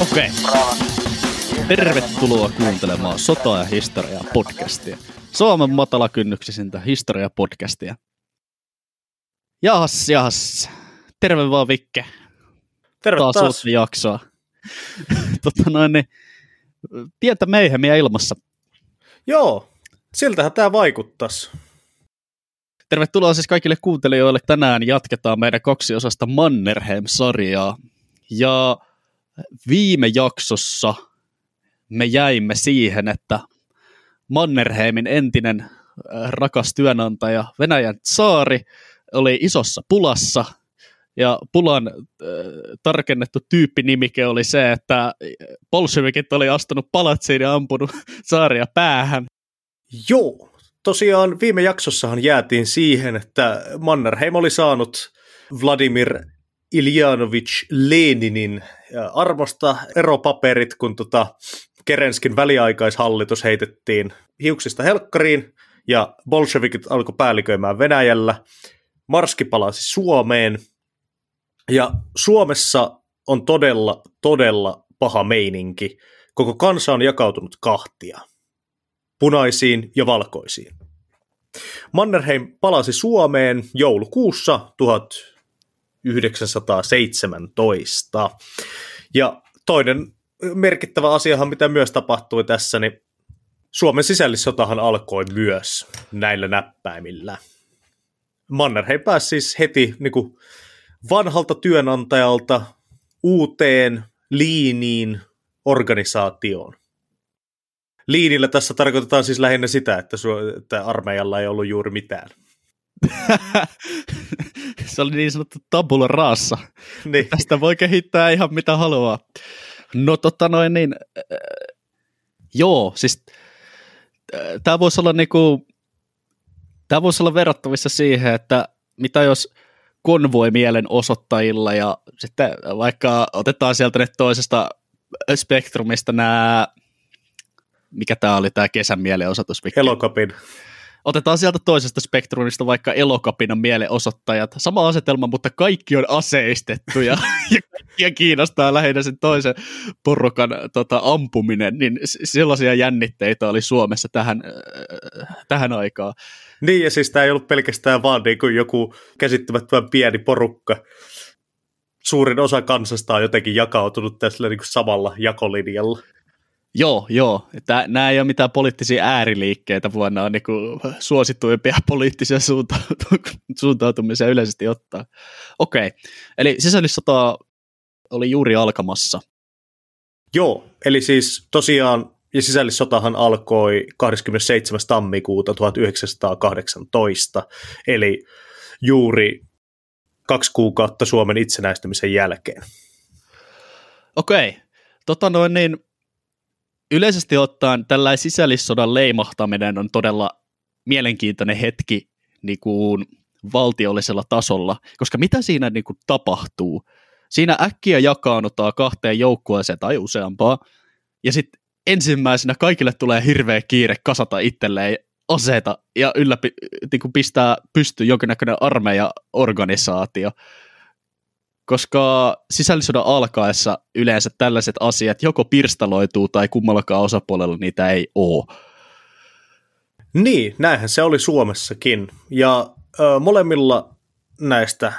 Okei. Tervetuloa kuuntelemaan Sota- ja historiaa podcastia. Suomen matalakynnyksisintä historia-podcastia. Jahas, jahas. Terve vaan Vikke. Terve taas, taas. jaksoa. tota noin, niin, pientä meihemiä ilmassa. Joo, siltähän tämä vaikuttaisi. Tervetuloa siis kaikille kuuntelijoille. Tänään jatketaan meidän kaksiosasta Mannerheim-sarjaa. Ja viime jaksossa me jäimme siihen, että Mannerheimin entinen äh, rakas työnantaja Venäjän tsaari oli isossa pulassa ja pulan äh, tarkennettu tyyppinimike oli se, että bolshevikit oli astunut palatsiin ja ampunut saaria päähän. Joo, tosiaan viime jaksossahan jäätiin siihen, että Mannerheim oli saanut Vladimir Iljanovich Leninin armosta eropaperit, kun tota Kerenskin väliaikaishallitus heitettiin hiuksista helkkariin ja bolshevikit alkoi päälliköimään Venäjällä. Marski palasi Suomeen ja Suomessa on todella, todella paha meininki. Koko kansa on jakautunut kahtia punaisiin ja valkoisiin. Mannerheim palasi Suomeen joulukuussa 1917. Ja toinen merkittävä asiahan, mitä myös tapahtui tässä, niin Suomen sisällissotahan alkoi myös näillä näppäimillä. Mannerheim pääsi siis heti niin kuin vanhalta työnantajalta uuteen liiniin organisaatioon. Liinillä tässä tarkoitetaan siis lähinnä sitä, että, että armeijalla ei ollut juuri mitään. Se oli niin sanottu tabula raassa. Niin. Tästä voi kehittää ihan mitä haluaa. No tota noin niin, äh, joo, siis äh, tämä voisi olla niinku, tämä voisi olla verrattavissa siihen, että mitä jos konvoi mielenosoittajilla ja sitten vaikka otetaan sieltä nyt toisesta spektrumista nämä, mikä tämä oli tämä kesän mielenosoitus? Elokapin. Otetaan sieltä toisesta spektrumista vaikka elokapinan mielenosoittajat. Sama asetelma, mutta kaikki on aseistettu ja, ja kaikkia kiinnostaa lähinnä sen toisen porukan tota, ampuminen. Niin sellaisia jännitteitä oli Suomessa tähän, äh, tähän aikaan. Niin, ja siis tämä ei ollut pelkästään vaan niin kuin joku käsittämättömän pieni porukka. Suurin osa kansasta on jotenkin jakautunut tässä niin samalla jakolinjalla. Joo, joo. Että nämä ei ole mitään poliittisia ääriliikkeitä, vaan nämä on niin suosituimpia poliittisia suuntautu- suuntautumisia yleisesti ottaa. Okei, eli sisällissota oli juuri alkamassa. Joo, eli siis tosiaan, ja sisällissotahan alkoi 27. tammikuuta 1918, eli juuri kaksi kuukautta Suomen itsenäistymisen jälkeen. Okei, tota noin niin, yleisesti ottaen tällainen sisällissodan leimahtaminen on todella mielenkiintoinen hetki niin kuin valtiollisella tasolla, koska mitä siinä niin kuin tapahtuu? Siinä äkkiä jakaannutaan kahteen joukkueeseen tai useampaa, ja sitten ensimmäisenä kaikille tulee hirveä kiire kasata itselleen aseita ja ylläpi, niin kuin pistää pystyyn jonkinnäköinen armeijaorganisaatio, koska sisällissodan alkaessa yleensä tällaiset asiat joko pirstaloituu tai kummallakaan osapuolella niitä ei ole. Niin, näinhän se oli Suomessakin. Ja ö, molemmilla näistä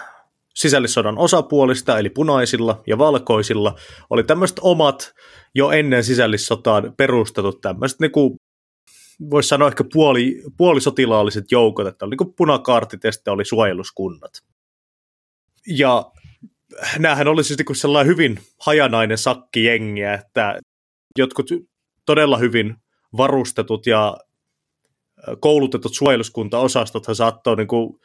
sisällissodan osapuolista, eli punaisilla ja valkoisilla, oli tämmöiset omat jo ennen sisällissotaan perustetut tämmöiset, niin kuin, voisi sanoa ehkä puoli, puolisotilaalliset joukot, että oli niin kuin punakaartit ja sitten oli suojeluskunnat. Ja näähän oli siis niin sellainen hyvin hajanainen sakki jengiä, että jotkut todella hyvin varustetut ja koulutetut suojeluskuntaosastothan saattoi niin kuin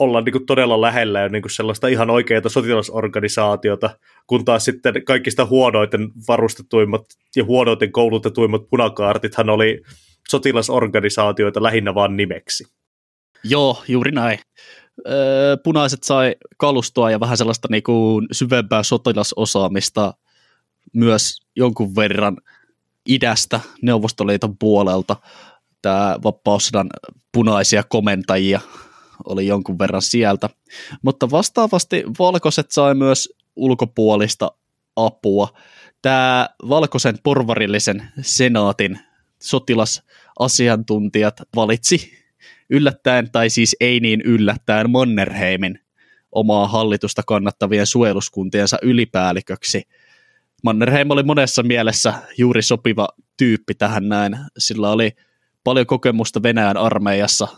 olla niin kuin todella lähellä ja niin kuin sellaista ihan oikeaa sotilasorganisaatiota, kun taas sitten kaikista huonoiten varustetuimmat ja huonoiten koulutetuimmat punakaartithan oli sotilasorganisaatioita lähinnä vain nimeksi. Joo, juuri näin. Öö, punaiset sai kalustoa ja vähän sellaista niinku syvempää sotilasosaamista myös jonkun verran idästä Neuvostoliiton puolelta. Tämä vapaussodan punaisia komentajia oli jonkun verran sieltä. Mutta vastaavasti valkoiset sai myös ulkopuolista apua. tämä valkoisen porvarillisen senaatin sotilasasiantuntijat valitsi yllättäen, tai siis ei niin yllättäen, Mannerheimin omaa hallitusta kannattavien suojeluskuntiensa ylipäälliköksi. Mannerheim oli monessa mielessä juuri sopiva tyyppi tähän näin. Sillä oli paljon kokemusta Venäjän armeijassa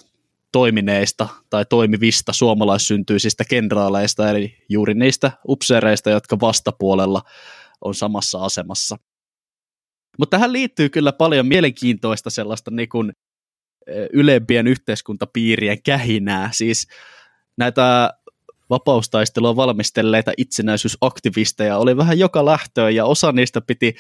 toimineista tai toimivista suomalaissyntyisistä kenraaleista, eli juuri niistä upseereista, jotka vastapuolella on samassa asemassa. Mutta tähän liittyy kyllä paljon mielenkiintoista sellaista niin kuin ylempien yhteiskuntapiirien kähinää. Siis näitä vapaustaistelua valmistelleita itsenäisyysaktivisteja oli vähän joka lähtöön ja osa niistä piti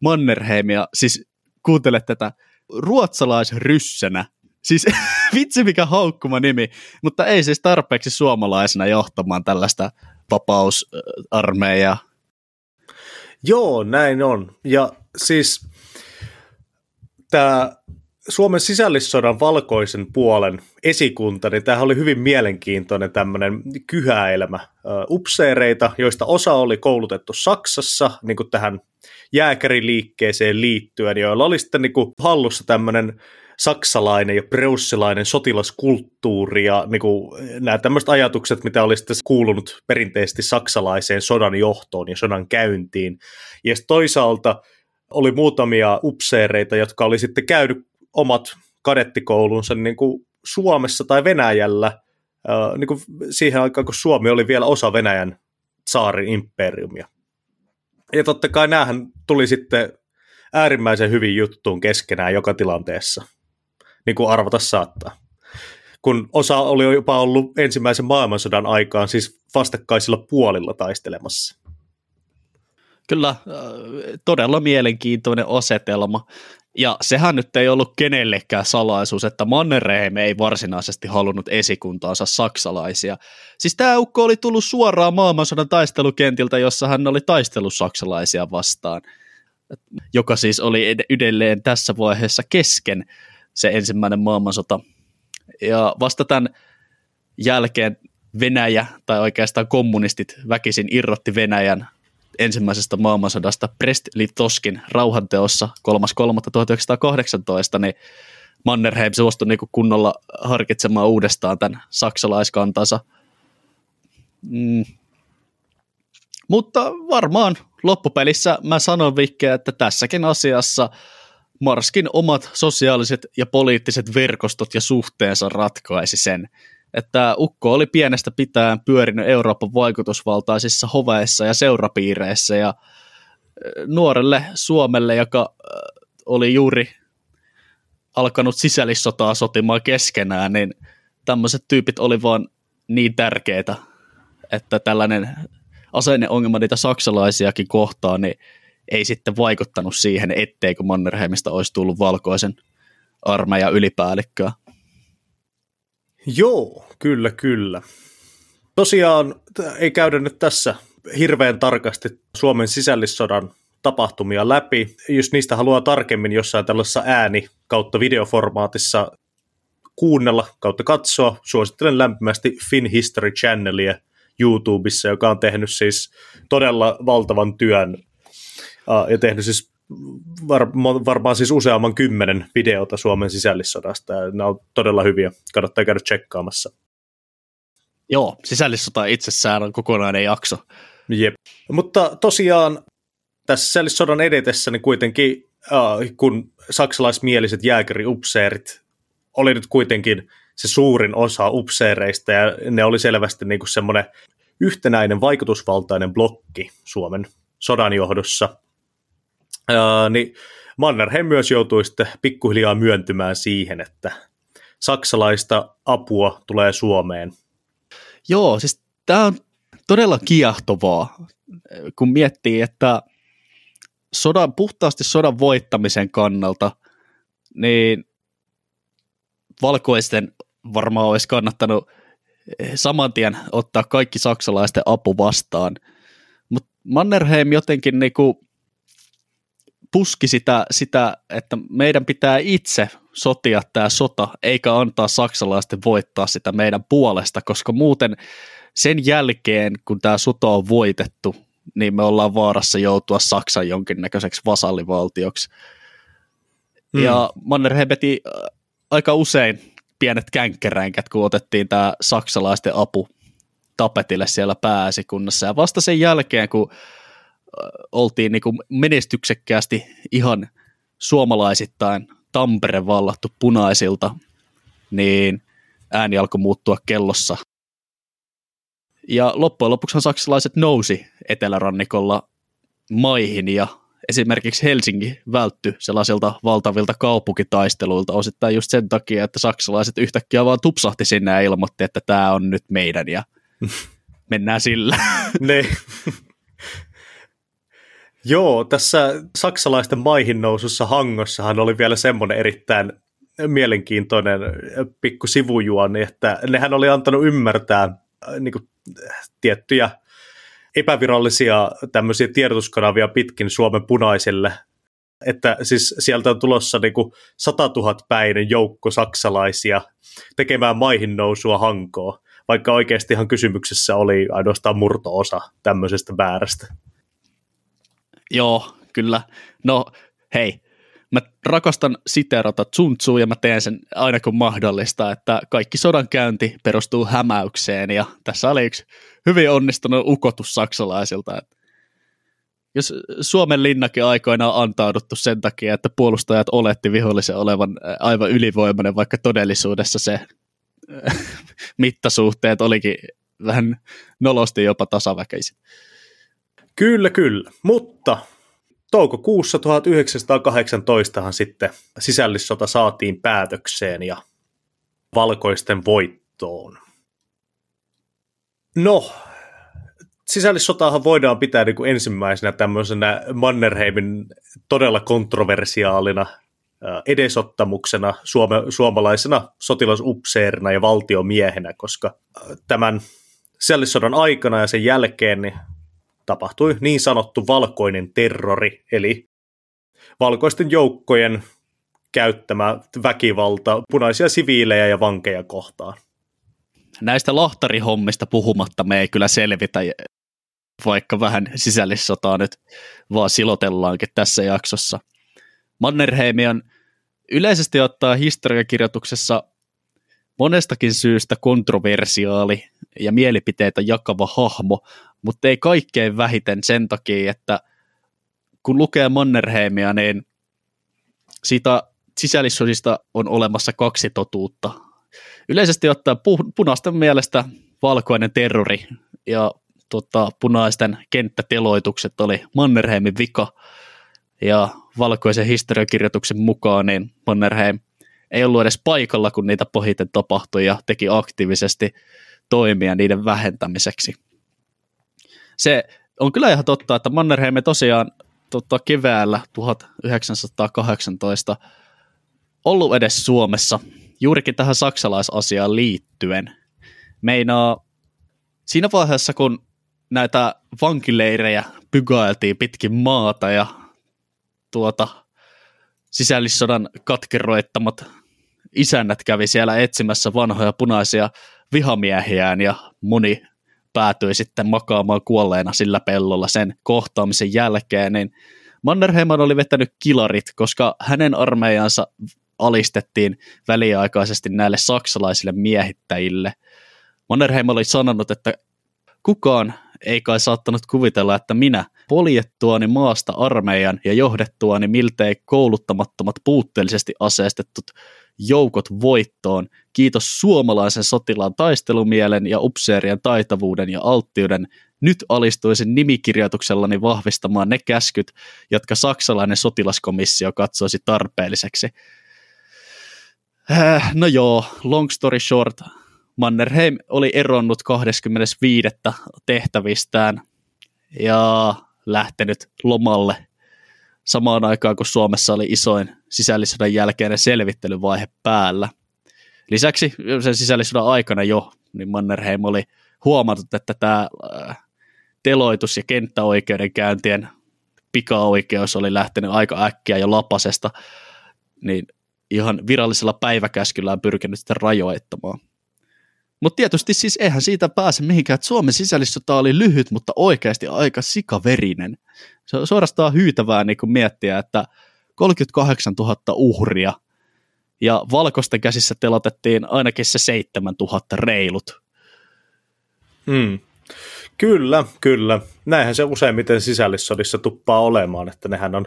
Mannerheimia, siis kuuntele tätä, ruotsalaisryssänä. Siis vitsi mikä haukkuma nimi, mutta ei siis tarpeeksi suomalaisena johtamaan tällaista vapausarmeijaa. Joo, näin on. Ja siis tämä Suomen sisällissodan valkoisen puolen esikunta, niin tämähän oli hyvin mielenkiintoinen tämmöinen kyhäelämä. Upseereita, joista osa oli koulutettu Saksassa niin kuin tähän jääkäriliikkeeseen liittyen, joilla oli sitten niin kuin hallussa tämmöinen saksalainen ja preussilainen sotilaskulttuuri ja niin kuin, nämä tämmöiset ajatukset, mitä oli sitten kuulunut perinteisesti saksalaiseen sodan johtoon ja sodan käyntiin. Ja toisaalta oli muutamia upseereita, jotka oli sitten käynyt omat kadettikoulunsa niin kuin Suomessa tai Venäjällä niin kuin siihen aikaan, kun Suomi oli vielä osa Venäjän saarin imperiumia. Ja totta kai näähän tuli sitten äärimmäisen hyvin juttuun keskenään joka tilanteessa, niin kuin arvata saattaa. Kun osa oli jopa ollut ensimmäisen maailmansodan aikaan siis vastakkaisilla puolilla taistelemassa. Kyllä, todella mielenkiintoinen asetelma. Ja sehän nyt ei ollut kenellekään salaisuus, että Mannerheim ei varsinaisesti halunnut esikuntaansa saksalaisia. Siis tämä ukko oli tullut suoraan maailmansodan taistelukentiltä, jossa hän oli taistellut saksalaisia vastaan, joka siis oli edelleen tässä vaiheessa kesken se ensimmäinen maailmansota. Ja vasta tämän jälkeen Venäjä, tai oikeastaan kommunistit väkisin irrotti Venäjän ensimmäisestä maailmansodasta Brest-Litovskin rauhanteossa 3.3.1918, niin Mannerheim suostui niin kunnolla harkitsemaan uudestaan tämän saksalaiskantansa. Mm. Mutta varmaan loppupelissä mä sanon Vikke, että tässäkin asiassa Marskin omat sosiaaliset ja poliittiset verkostot ja suhteensa ratkaisi sen että Ukko oli pienestä pitäen pyörinyt Euroopan vaikutusvaltaisissa hoveissa ja seurapiireissä ja nuorelle Suomelle, joka oli juuri alkanut sisällissotaa sotimaan keskenään, niin tämmöiset tyypit oli vaan niin tärkeitä, että tällainen asenneongelma niitä saksalaisiakin kohtaan, niin ei sitten vaikuttanut siihen, etteikö Mannerheimista olisi tullut valkoisen armeijan ylipäällikköä. Joo, kyllä, kyllä. Tosiaan ei käydä nyt tässä hirveän tarkasti Suomen sisällissodan tapahtumia läpi. Jos niistä haluaa tarkemmin jossain tällaisessa ääni kautta videoformaatissa kuunnella kautta katsoa, suosittelen lämpimästi Fin History Channelia YouTubessa, joka on tehnyt siis todella valtavan työn ja tehnyt siis var, varmaan siis useamman kymmenen videota Suomen sisällissodasta, ja nämä on todella hyviä, kannattaa käydä tsekkaamassa. Joo, sisällissota itsessään on kokonainen jakso. Jep. Mutta tosiaan tässä sisällissodan edetessä niin kuitenkin, äh, kun saksalaismieliset jääkäriupseerit oli nyt kuitenkin se suurin osa upseereista, ja ne oli selvästi niin kuin semmoinen yhtenäinen vaikutusvaltainen blokki Suomen sodan johdossa, Ää, niin Mannerheim myös joutui sitten pikkuhiljaa myöntymään siihen, että saksalaista apua tulee Suomeen. Joo, siis tämä on todella kiehtovaa, kun miettii, että sodan, puhtaasti sodan voittamisen kannalta, niin valkoisten varmaan olisi kannattanut saman tien ottaa kaikki saksalaisten apu vastaan. Mutta Mannerheim jotenkin niinku puski sitä, sitä, että meidän pitää itse sotia tämä sota, eikä antaa saksalaisten voittaa sitä meidän puolesta, koska muuten sen jälkeen, kun tämä sota on voitettu, niin me ollaan vaarassa joutua Saksan jonkinnäköiseksi vasallivaltioksi. Mm. Ja Mannerheim veti äh, aika usein pienet känkkäränkät, kun otettiin tämä saksalaisten apu tapetille siellä pääsikunnassa. Ja vasta sen jälkeen, kun oltiin niin kuin menestyksekkäästi ihan suomalaisittain Tampere vallattu punaisilta, niin ääni alkoi muuttua kellossa. Ja loppujen lopuksi saksalaiset nousi etelärannikolla maihin ja esimerkiksi Helsinki välttyi sellaisilta valtavilta kaupunkitaisteluilta osittain just sen takia, että saksalaiset yhtäkkiä vaan tupsahti sinne ja ilmoitti, että tämä on nyt meidän ja mennään sillä. ne. Joo, tässä saksalaisten maihin nousussa Hangossahan oli vielä semmoinen erittäin mielenkiintoinen pikku sivujuoni, että nehän oli antanut ymmärtää niin kuin, tiettyjä epävirallisia tämmöisiä tiedotuskanavia pitkin Suomen punaisille, että siis sieltä on tulossa niin kuin 100 000 päinen joukko saksalaisia tekemään maihin nousua hankoa, vaikka oikeastihan kysymyksessä oli ainoastaan murto-osa tämmöisestä väärästä. Joo, kyllä. No hei, mä rakastan siterata Tsuntsua ja mä teen sen aina kun mahdollista, että kaikki sodan käynti perustuu hämäykseen ja tässä oli yksi hyvin onnistunut ukotus saksalaisilta, että jos Suomen linnakin aikoinaan antauduttu sen takia, että puolustajat oletti vihollisen olevan aivan ylivoimainen, vaikka todellisuudessa se mittasuhteet olikin vähän nolosti jopa tasaväkeiset. Kyllä, kyllä. Mutta toukokuussa 1918 sitten sisällissota saatiin päätökseen ja valkoisten voittoon. No, sisällissotaahan voidaan pitää niin kuin ensimmäisenä tämmöisenä Mannerheimin todella kontroversiaalina edesottamuksena suome, suomalaisena sotilasupseerina ja valtiomiehenä, koska tämän sisällissodan aikana ja sen jälkeen niin tapahtui niin sanottu valkoinen terrori, eli valkoisten joukkojen käyttämä väkivalta punaisia siviilejä ja vankeja kohtaan. Näistä lahtarihommista puhumatta me ei kyllä selvitä, vaikka vähän sisällissotaa nyt vaan silotellaankin tässä jaksossa. Mannerheimi on yleisesti ottaa historiakirjoituksessa monestakin syystä kontroversiaali ja mielipiteitä jakava hahmo, mutta ei kaikkein vähiten sen takia, että kun lukee Mannerheimia, niin siitä sisällissodista on olemassa kaksi totuutta. Yleisesti ottaen pu- punaisten mielestä valkoinen terrori ja tota, punaisten kenttäteloitukset oli Mannerheimin vika, ja valkoisen historiakirjoituksen mukaan niin Mannerheim ei ollut edes paikalla, kun niitä pohiten tapahtui ja teki aktiivisesti toimia niiden vähentämiseksi. Se on kyllä ihan totta, että Mannerheim tosiaan tota, keväällä 1918 ollut edes Suomessa juurikin tähän saksalaisasiaan liittyen. Meinaa siinä vaiheessa, kun näitä vankileirejä pygailtiin pitkin maata ja tuota, sisällissodan katkeroittamat isännät kävi siellä etsimässä vanhoja punaisia vihamiehiään ja moni päätyi sitten makaamaan kuolleena sillä pellolla sen kohtaamisen jälkeen, niin Mannerheiman oli vetänyt kilarit, koska hänen armeijansa alistettiin väliaikaisesti näille saksalaisille miehittäjille. Mannerheim oli sanonut, että kukaan ei kai saattanut kuvitella, että minä poljettuani maasta armeijan ja johdettuani miltei kouluttamattomat puutteellisesti aseistetut joukot voittoon, kiitos suomalaisen sotilaan taistelumielen ja upseerien taitavuuden ja alttiuden, nyt alistuisin nimikirjoituksellani vahvistamaan ne käskyt, jotka saksalainen sotilaskomissio katsoisi tarpeelliseksi. Äh, no joo, long story short, Mannerheim oli eronnut 25. tehtävistään ja lähtenyt lomalle samaan aikaan, kun Suomessa oli isoin sisällissodan jälkeinen selvittelyvaihe päällä. Lisäksi sen sisällissodan aikana jo, niin Mannerheim oli huomannut, että tämä äh, teloitus- ja kenttäoikeudenkäyntien pikaoikeus oli lähtenyt aika äkkiä jo lapasesta, niin ihan virallisella päiväkäskyllään pyrkinyt sitä rajoittamaan. Mutta tietysti siis eihän siitä pääse mihinkään, että Suomen sisällissota oli lyhyt, mutta oikeasti aika sikaverinen. Se on suorastaan hyytävää niin miettiä, että 38 000 uhria ja valkoisten käsissä telotettiin ainakin se 7 000 reilut. Hmm. Kyllä, kyllä. Näinhän se useimmiten sisällissodissa tuppaa olemaan, että nehän on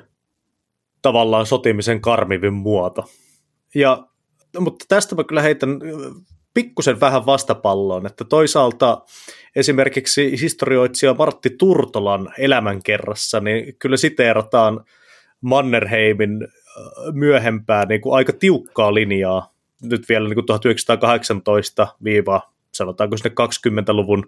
tavallaan sotimisen karmivin muoto. Ja, mutta tästä mä kyllä heitän pikkusen vähän vastapalloon, että toisaalta esimerkiksi historioitsija Martti Turtolan elämänkerrassa, niin kyllä siteerataan Mannerheimin myöhempää niin kuin aika tiukkaa linjaa, nyt vielä niin kuin 1918 viiva sanotaanko sinne 20-luvun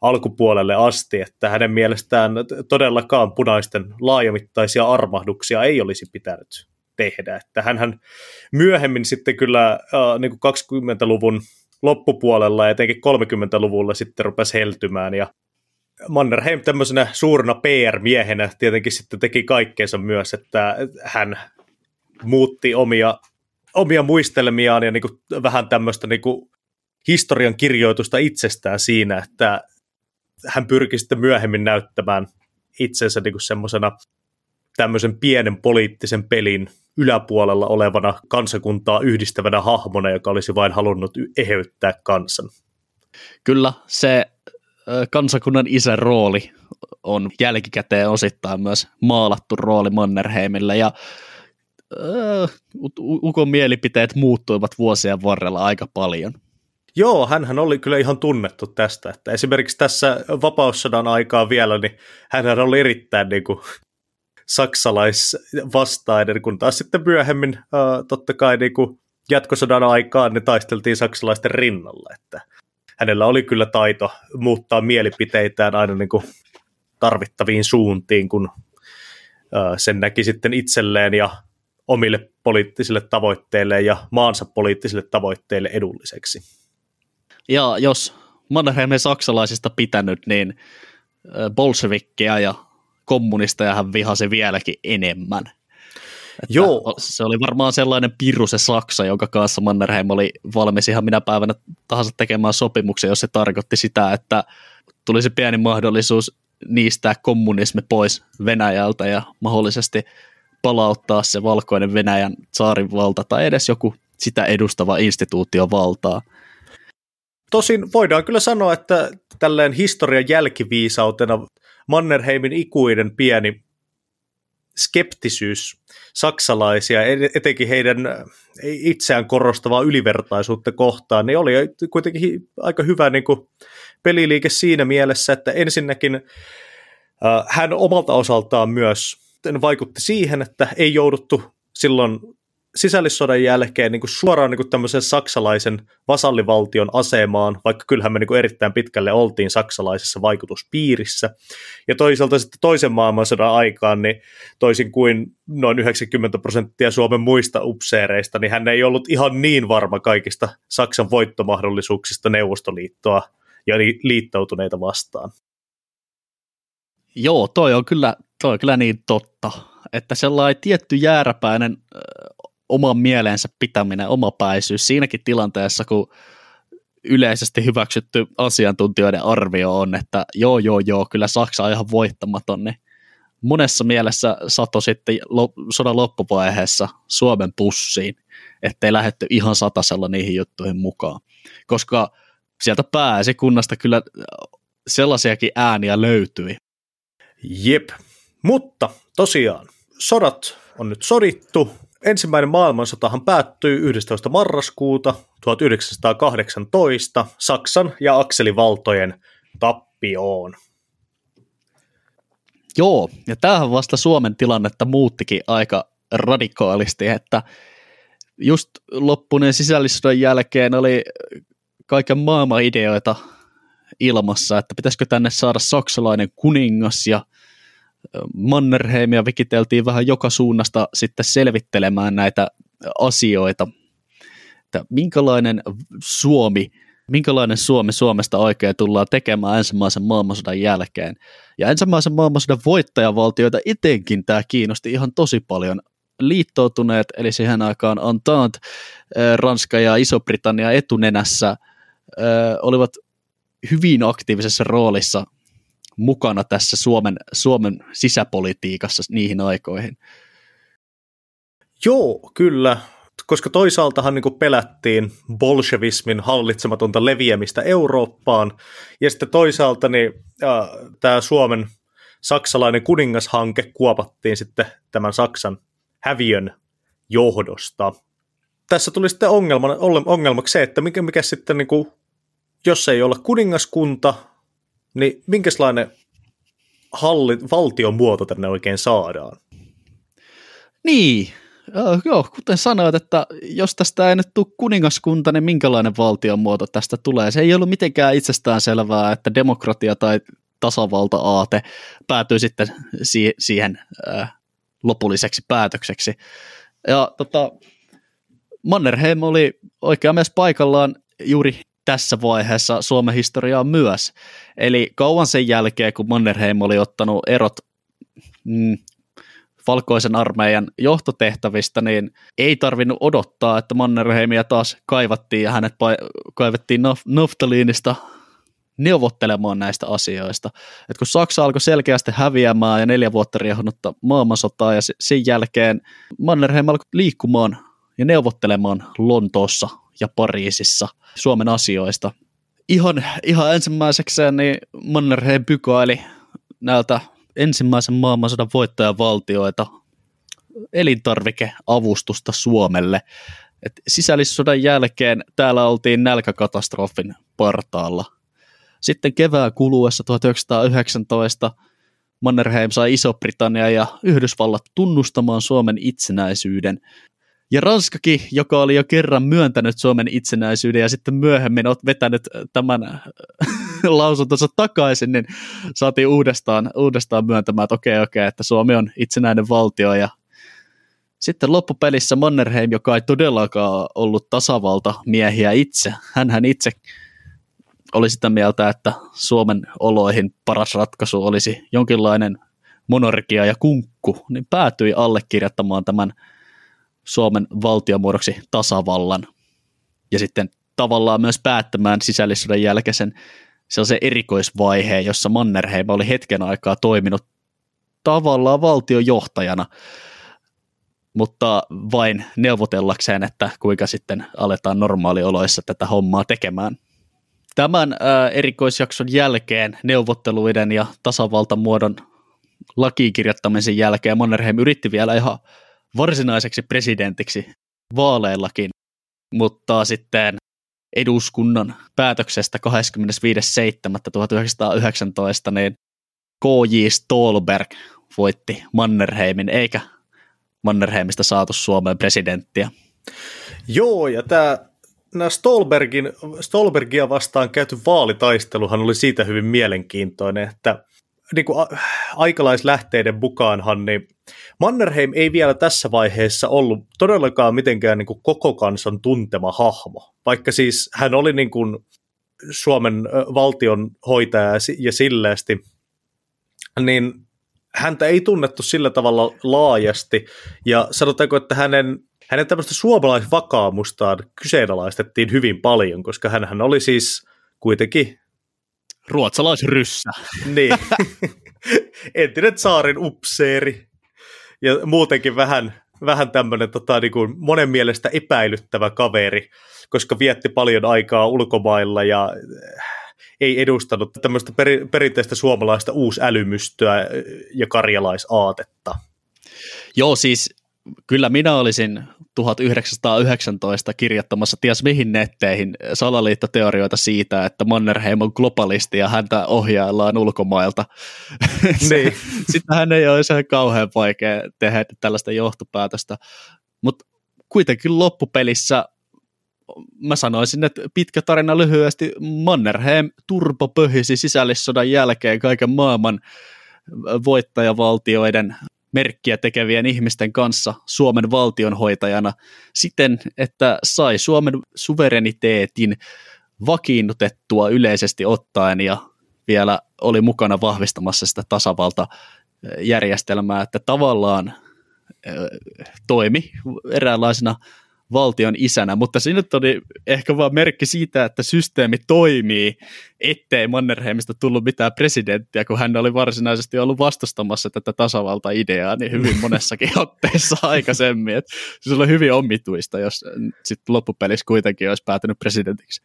alkupuolelle asti, että hänen mielestään todellakaan punaisten laajamittaisia armahduksia ei olisi pitänyt tehdä. Että hän myöhemmin sitten kyllä äh, niin kuin 20-luvun loppupuolella ja etenkin 30-luvulla sitten rupesi heltymään. Ja Mannerheim tämmöisenä suurena PR-miehenä tietenkin sitten teki kaikkeensa myös, että hän muutti omia, omia muistelmiaan ja niin kuin vähän tämmöistä niin kuin historian kirjoitusta itsestään siinä, että hän pyrki sitten myöhemmin näyttämään itsensä niin semmoisena tämmöisen pienen poliittisen pelin yläpuolella olevana kansakuntaa yhdistävänä hahmona, joka olisi vain halunnut eheyttää kansan. Kyllä, se kansakunnan isän rooli on jälkikäteen osittain myös maalattu rooli Mannerheimille ja Ukon mielipiteet muuttuivat vuosien varrella aika paljon. Joo, hän oli kyllä ihan tunnettu tästä, että esimerkiksi tässä vapaussodan aikaa vielä, niin hän oli erittäin niin kuin, saksalaisvastainen, kun taas sitten myöhemmin uh, totta kai niin kuin jatkosodan aikaan ne taisteltiin saksalaisten rinnalla, että hänellä oli kyllä taito muuttaa mielipiteitään aina niin kuin tarvittaviin suuntiin, kun uh, sen näki sitten itselleen ja omille poliittisille tavoitteille ja maansa poliittisille tavoitteille edulliseksi. Ja jos Mannerheim ei saksalaisista pitänyt, niin bolshevikkeja ja kommunisteja hän vihasi vieläkin enemmän. Että Joo. Se oli varmaan sellainen piru se Saksa, jonka kanssa Mannerheim oli valmis ihan minä päivänä tahansa tekemään sopimuksia, jos se tarkoitti sitä, että tulisi pieni mahdollisuus niistää kommunismi pois Venäjältä ja mahdollisesti palauttaa se valkoinen Venäjän saarin valta tai edes joku sitä edustava instituutio valtaa. Tosin voidaan kyllä sanoa, että tälleen historian jälkiviisautena Mannerheimin ikuinen pieni skeptisyys saksalaisia, etenkin heidän itseään korostavaa ylivertaisuutta kohtaan, niin oli kuitenkin aika hyvä niin kuin peliliike siinä mielessä, että ensinnäkin äh, hän omalta osaltaan myös vaikutti siihen, että ei jouduttu silloin sisällissodan jälkeen niin kuin suoraan niin kuin tämmöisen saksalaisen vasallivaltion asemaan, vaikka kyllähän me niin kuin erittäin pitkälle oltiin saksalaisessa vaikutuspiirissä. Ja toisaalta sitten toisen maailmansodan aikaan, niin toisin kuin noin 90 prosenttia Suomen muista upseereista, niin hän ei ollut ihan niin varma kaikista Saksan voittomahdollisuuksista Neuvostoliittoa ja liittoutuneita vastaan. Joo, toi on kyllä, toi on kyllä niin totta, että sellainen tietty jääräpäinen oman mielensä pitäminen, omapäisyys siinäkin tilanteessa, kun yleisesti hyväksytty asiantuntijoiden arvio on, että joo, joo, joo, kyllä Saksa on ihan voittamaton, niin monessa mielessä sato sitten sodan loppuvaiheessa Suomen pussiin, ettei lähetty ihan satasella niihin juttuihin mukaan. Koska sieltä pääesikunnasta kyllä sellaisiakin ääniä löytyi. Jep, mutta tosiaan sodat on nyt sodittu, ensimmäinen maailmansotahan päättyi 11. marraskuuta 1918 Saksan ja akselivaltojen tappioon. Joo, ja tämähän vasta Suomen tilannetta muuttikin aika radikaalisti, että just loppuneen sisällissodan jälkeen oli kaiken maailman ideoita ilmassa, että pitäisikö tänne saada saksalainen kuningas ja Mannerheimia vikiteltiin vähän joka suunnasta sitten selvittelemään näitä asioita, että minkälainen Suomi, minkälainen Suomi Suomesta oikein tullaan tekemään ensimmäisen maailmansodan jälkeen. Ja ensimmäisen maailmansodan voittajavaltioita etenkin tämä kiinnosti ihan tosi paljon. Liittoutuneet, eli siihen aikaan Entente, Ranska ja Iso-Britannia etunenässä, olivat hyvin aktiivisessa roolissa mukana tässä Suomen, Suomen sisäpolitiikassa niihin aikoihin. Joo, kyllä, koska toisaaltahan niin pelättiin bolshevismin hallitsematonta leviämistä Eurooppaan, ja sitten toisaalta niin, äh, tämä Suomen saksalainen kuningashanke kuopattiin sitten tämän Saksan häviön johdosta. Tässä tuli sitten ongelma, ongelmaksi se, että mikä, mikä sitten, niin kuin, jos ei olla kuningaskunta, niin minkälainen halli, valtion muoto tänne oikein saadaan? Niin, Joo, joo, kuten sanoit, että jos tästä ei nyt tule kuningaskunta, niin minkälainen valtion muoto tästä tulee? Se ei ollut mitenkään itsestään selvää, että demokratia tai tasavalta-aate päätyy sitten si- siihen äh, lopulliseksi päätökseksi. Ja tota, Mannerheim oli oikein myös paikallaan juuri tässä vaiheessa Suomen historiaa myös. Eli kauan sen jälkeen, kun Mannerheim oli ottanut erot mm, valkoisen armeijan johtotehtävistä, niin ei tarvinnut odottaa, että Mannerheimia taas kaivattiin ja hänet kaivettiin Naftaliinista neuvottelemaan näistä asioista. Et kun Saksa alkoi selkeästi häviämään ja neljä vuotta riehunutta maailmansotaa ja sen jälkeen Mannerheim alkoi liikkumaan ja neuvottelemaan Lontoossa ja Pariisissa Suomen asioista. Ihan, ihan ensimmäisekseen niin Mannerheim pykäili näiltä ensimmäisen maailmansodan voittajavaltioita elintarvikeavustusta Suomelle. Et sisällissodan jälkeen täällä oltiin nälkäkatastrofin partaalla. Sitten kevään kuluessa 1919 Mannerheim sai Iso-Britannia ja Yhdysvallat tunnustamaan Suomen itsenäisyyden ja Ranskakin, joka oli jo kerran myöntänyt Suomen itsenäisyyden ja sitten myöhemmin olet vetänyt tämän äh, lausuntonsa takaisin, niin saatiin uudestaan, uudestaan myöntämään, että okei, okei, että Suomi on itsenäinen valtio. Ja sitten loppupelissä Mannerheim, joka ei todellakaan ollut tasavalta miehiä itse, hän itse oli sitä mieltä, että Suomen oloihin paras ratkaisu olisi jonkinlainen monarkia ja kunkku, niin päätyi allekirjoittamaan tämän Suomen valtiomuodoksi tasavallan ja sitten tavallaan myös päättämään sisällissodan jälkeisen se erikoisvaihe, jossa Mannerheim oli hetken aikaa toiminut tavallaan valtiojohtajana, mutta vain neuvotellakseen, että kuinka sitten aletaan normaalioloissa tätä hommaa tekemään. Tämän erikoisjakson jälkeen neuvotteluiden ja tasavaltamuodon lakikirjoittamisen jälkeen Mannerheim yritti vielä ihan varsinaiseksi presidentiksi vaaleillakin, mutta sitten eduskunnan päätöksestä 25.7.1919 niin K.J. Stolberg voitti Mannerheimin, eikä Mannerheimista saatu Suomeen presidenttiä. Joo, ja tämä nämä Stolbergin, Stolbergia vastaan käyty vaalitaistelu oli siitä hyvin mielenkiintoinen, että niin kuin aikalaislähteiden mukaanhan, niin Mannerheim ei vielä tässä vaiheessa ollut todellakaan mitenkään niin kuin koko kansan tuntema hahmo, vaikka siis hän oli niin kuin Suomen valtion hoitaja ja silleesti, niin häntä ei tunnettu sillä tavalla laajasti, ja sanotaanko, että hänen, hänen tämmöistä suomalaisvakaamustaan kyseenalaistettiin hyvin paljon, koska hän oli siis kuitenkin ruotsalaisryssä. Niin. Entinen saarin upseeri. Ja muutenkin vähän, vähän tämmöinen tota, niin kuin monen mielestä epäilyttävä kaveri, koska vietti paljon aikaa ulkomailla ja äh, ei edustanut tämmöistä peri, perinteistä suomalaista uusälymystöä ja karjalaisaatetta. Joo, siis kyllä minä olisin 1919 kirjoittamassa ties mihin netteihin salaliittoteorioita siitä, että Mannerheim on globalisti ja häntä ohjaillaan ulkomailta. Niin. Sitten hän ei ole se kauhean vaikea tehdä tällaista johtopäätöstä. Mutta kuitenkin loppupelissä mä sanoisin, että pitkä tarina lyhyesti, Mannerheim turbopöhisi sisällissodan jälkeen kaiken maailman voittajavaltioiden merkkiä tekevien ihmisten kanssa Suomen valtionhoitajana siten, että sai Suomen suvereniteetin vakiinnutettua yleisesti ottaen ja vielä oli mukana vahvistamassa sitä tasavaltajärjestelmää, että tavallaan toimi eräänlaisena valtion isänä, mutta siinä nyt oli ehkä vaan merkki siitä, että systeemi toimii, ettei Mannerheimista tullut mitään presidenttiä, kun hän oli varsinaisesti ollut vastustamassa tätä tasavalta-ideaa niin hyvin monessakin otteessa aikaisemmin. Et se oli hyvin omituista, jos sitten loppupelissä kuitenkin olisi päätynyt presidentiksi.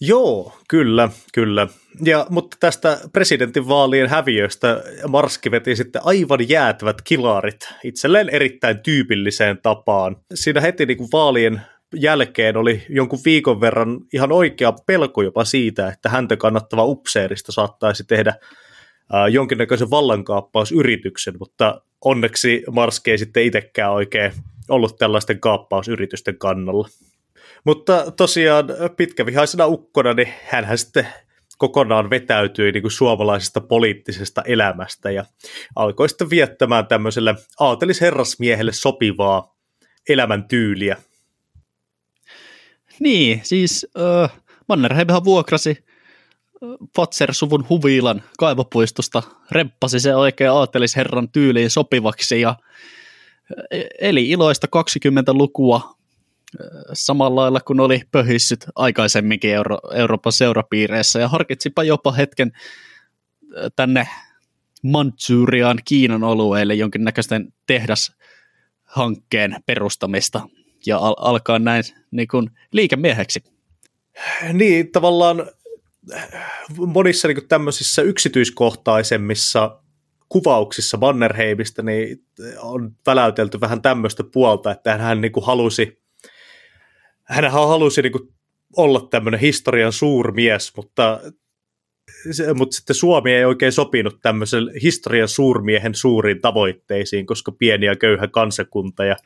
Joo, kyllä, kyllä. Ja, mutta tästä presidentinvaalien häviöstä Marski veti sitten aivan jäätävät kilarit itselleen erittäin tyypilliseen tapaan. Siinä heti niin kuin vaalien jälkeen oli jonkun viikon verran ihan oikea pelko jopa siitä, että häntä kannattava upseerista saattaisi tehdä äh, jonkinnäköisen vallankaappausyrityksen, mutta onneksi Marski ei sitten itsekään oikein ollut tällaisten kaappausyritysten kannalla. Mutta tosiaan pitkävihaisena ukkona, niin hänhän sitten kokonaan vetäytyi niin kuin suomalaisesta poliittisesta elämästä ja alkoi sitten viettämään tämmöiselle aatelisherrasmiehelle sopivaa elämäntyyliä. Niin, siis äh, Mannerheimhan vuokrasi Fatser-suvun huvilan kaivopuistosta, remppasi se oikein aatelisherran tyyliin sopivaksi ja eli iloista 20-lukua samalla lailla kuin oli pöhissyt aikaisemminkin Euro- Euroopan seurapiireissä ja harkitsipa jopa hetken tänne Manchuriaan Kiinan alueelle jonkinnäköisten tehdashankkeen perustamista ja al- alkaa näin niin kuin liikemieheksi. Niin, tavallaan monissa niin tämmöisissä yksityiskohtaisemmissa kuvauksissa Mannerheimistä niin on väläytelty vähän tämmöistä puolta, että hän niin kuin halusi hän halusi niin kuin olla tämmöinen historian suurmies, mutta, mutta sitten Suomi ei oikein sopinut tämmöisen historian suurmiehen suuriin tavoitteisiin, koska pieni ja köyhä kansakunta ja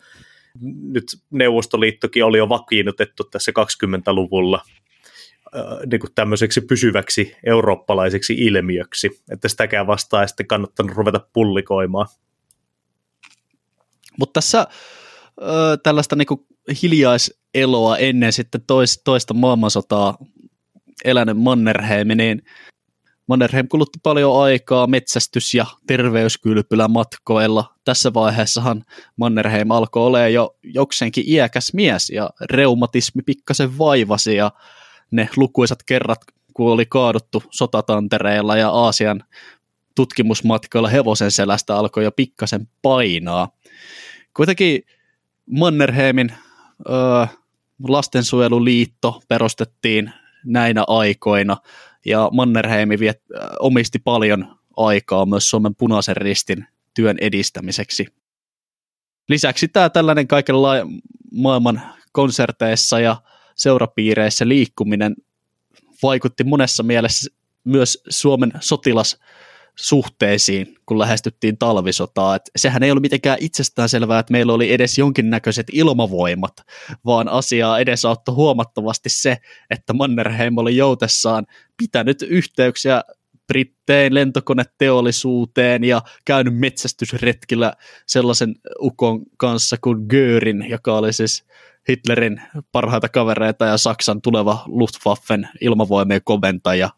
nyt Neuvostoliittokin oli jo vakiinnutettu tässä 20-luvulla niin kuin tämmöiseksi pysyväksi eurooppalaiseksi ilmiöksi, että sitäkään vastaan sitten kannattanut ruveta pullikoimaan. Mutta tässä tällaista niin kuin hiljaiseloa ennen sitten tois, toista maailmansotaa elänyt Mannerheim, niin Mannerheim kulutti paljon aikaa metsästys- ja terveyskylpylämatkoilla. Tässä vaiheessahan Mannerheim alkoi olla jo jokseenkin iäkäs mies ja reumatismi pikkasen vaivasi ja ne lukuisat kerrat, kun oli kaaduttu sotatantereilla ja Aasian tutkimusmatkoilla hevosen selästä alkoi jo pikkasen painaa. Kuitenkin Mannerheimin ö, lastensuojeluliitto perustettiin näinä aikoina, ja Mannerheimi viet, omisti paljon aikaa myös Suomen punaisen ristin työn edistämiseksi. Lisäksi tämä tällainen kaikenla maailman konserteissa ja seurapiireissä liikkuminen vaikutti monessa mielessä myös Suomen sotilas suhteisiin, kun lähestyttiin talvisotaa. Et sehän ei ollut mitenkään itsestään selvää, että meillä oli edes jonkinnäköiset ilmavoimat, vaan asiaa edesauttoi huomattavasti se, että Mannerheim oli joutessaan pitänyt yhteyksiä Brittein lentokoneteollisuuteen ja käynyt metsästysretkillä sellaisen ukon kanssa kuin Görin, joka oli siis Hitlerin parhaita kavereita ja Saksan tuleva Luftwaffen ilmavoimien komentaja –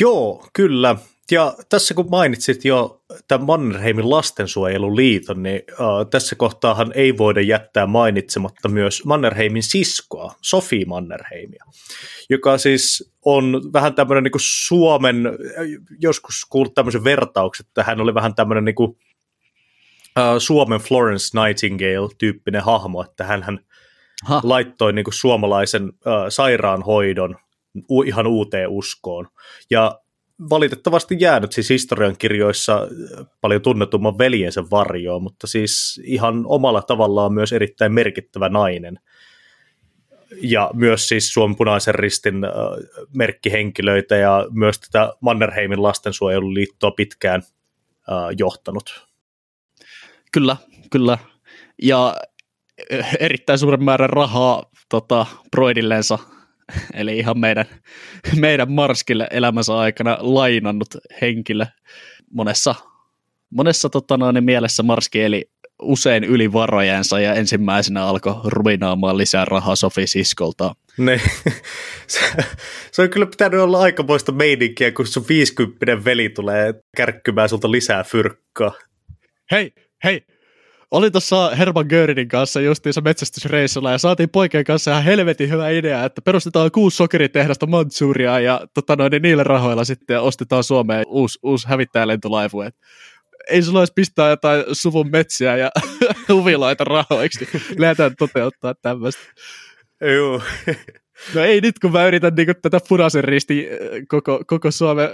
Joo, kyllä. Ja tässä kun mainitsit jo tämän Mannerheimin lastensuojeluliiton, niin uh, tässä kohtaahan ei voida jättää mainitsematta myös Mannerheimin siskoa, Sofi Mannerheimia, joka siis on vähän tämmöinen niin kuin Suomen, joskus kuullut tämmöisen vertauksen, että hän oli vähän tämmöinen niin kuin, Suomen Florence Nightingale-tyyppinen hahmo, että hän laittoi niin kuin suomalaisen sairaanhoidon ihan uuteen uskoon. Ja valitettavasti jäänyt siis historiankirjoissa äh, paljon tunnetumman veljensä varjoon, mutta siis ihan omalla tavallaan myös erittäin merkittävä nainen. Ja myös siis Suomen punaisen ristin äh, merkkihenkilöitä ja myös tätä Mannerheimin lastensuojeluliittoa pitkään äh, johtanut. Kyllä, kyllä. Ja erittäin suuren määrän rahaa tota, broidillensa eli ihan meidän, meidän Marskille elämänsä aikana lainannut henkilö. Monessa, monessa tota noin, mielessä Marski eli usein yli varojensa ja ensimmäisenä alkoi ruinaamaan lisää rahaa Sofi Siskolta. Ne. Se, se on kyllä pitänyt olla aikamoista meininkiä, kun sun 50 veli tulee kärkkymään sulta lisää fyrkkaa. Hei, hei, Oli tuossa Herman Görinin kanssa justiinsa metsästysreissulla ja saatiin poikien kanssa ihan helvetin hyvä idea, että perustetaan kuusi sokeritehdasta Manchuria ja tota noin, niin niillä rahoilla sitten ostetaan Suomeen uusi, uusi hävittäjälentolaivue. Ei sulla olisi pistää jotain suvun metsiä ja huviloita rahoiksi, niin lähdetään toteuttaa tämmöistä. Joo. No ei nyt, kun mä yritän niin tätä punaisen risti koko, koko Suomen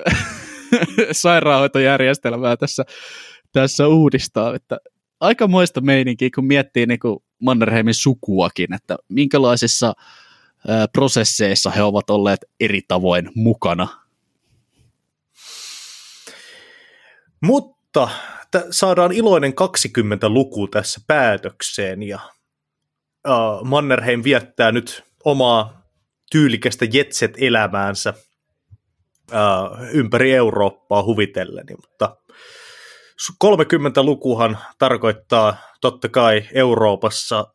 sairaanhoitojärjestelmää tässä, tässä uudistaa, että aika moista meininkiä, kun miettii niin kuin Mannerheimin sukuakin, että minkälaisissa prosesseissa he ovat olleet eri tavoin mukana. Mutta t- saadaan iloinen 20-luku tässä päätökseen ja uh, Mannerheim viettää nyt omaa tyylikästä jetset-elämäänsä uh, ympäri Eurooppaa huvitellen, mutta 30-lukuhan tarkoittaa totta kai Euroopassa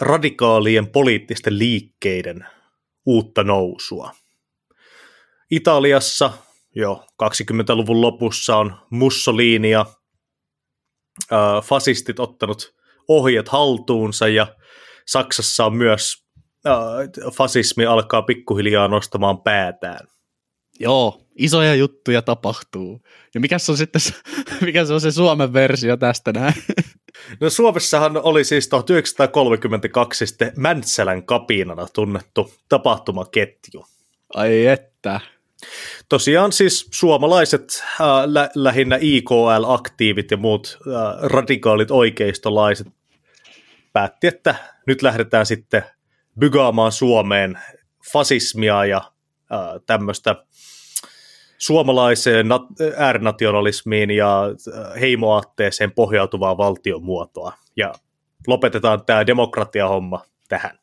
radikaalien poliittisten liikkeiden uutta nousua. Italiassa jo 20-luvun lopussa on Mussolini ja äh, fasistit ottanut ohjat haltuunsa ja Saksassa on myös äh, fasismi alkaa pikkuhiljaa nostamaan päätään. Joo, isoja juttuja tapahtuu. Ja mikä se on sitten mikä se, on se Suomen versio tästä näin? No Suomessahan oli siis 1932 sitten Mäntsälän kapinana tunnettu tapahtumaketju. Ai että. Tosiaan siis suomalaiset, äh, lä- lähinnä IKL-aktiivit ja muut äh, radikaalit oikeistolaiset päätti, että nyt lähdetään sitten bygaamaan Suomeen fasismia ja äh, tämmöistä suomalaiseen äärinationalismiin ja äh, heimoaatteeseen pohjautuvaa valtiomuotoa. Ja lopetetaan tämä demokratiahomma tähän.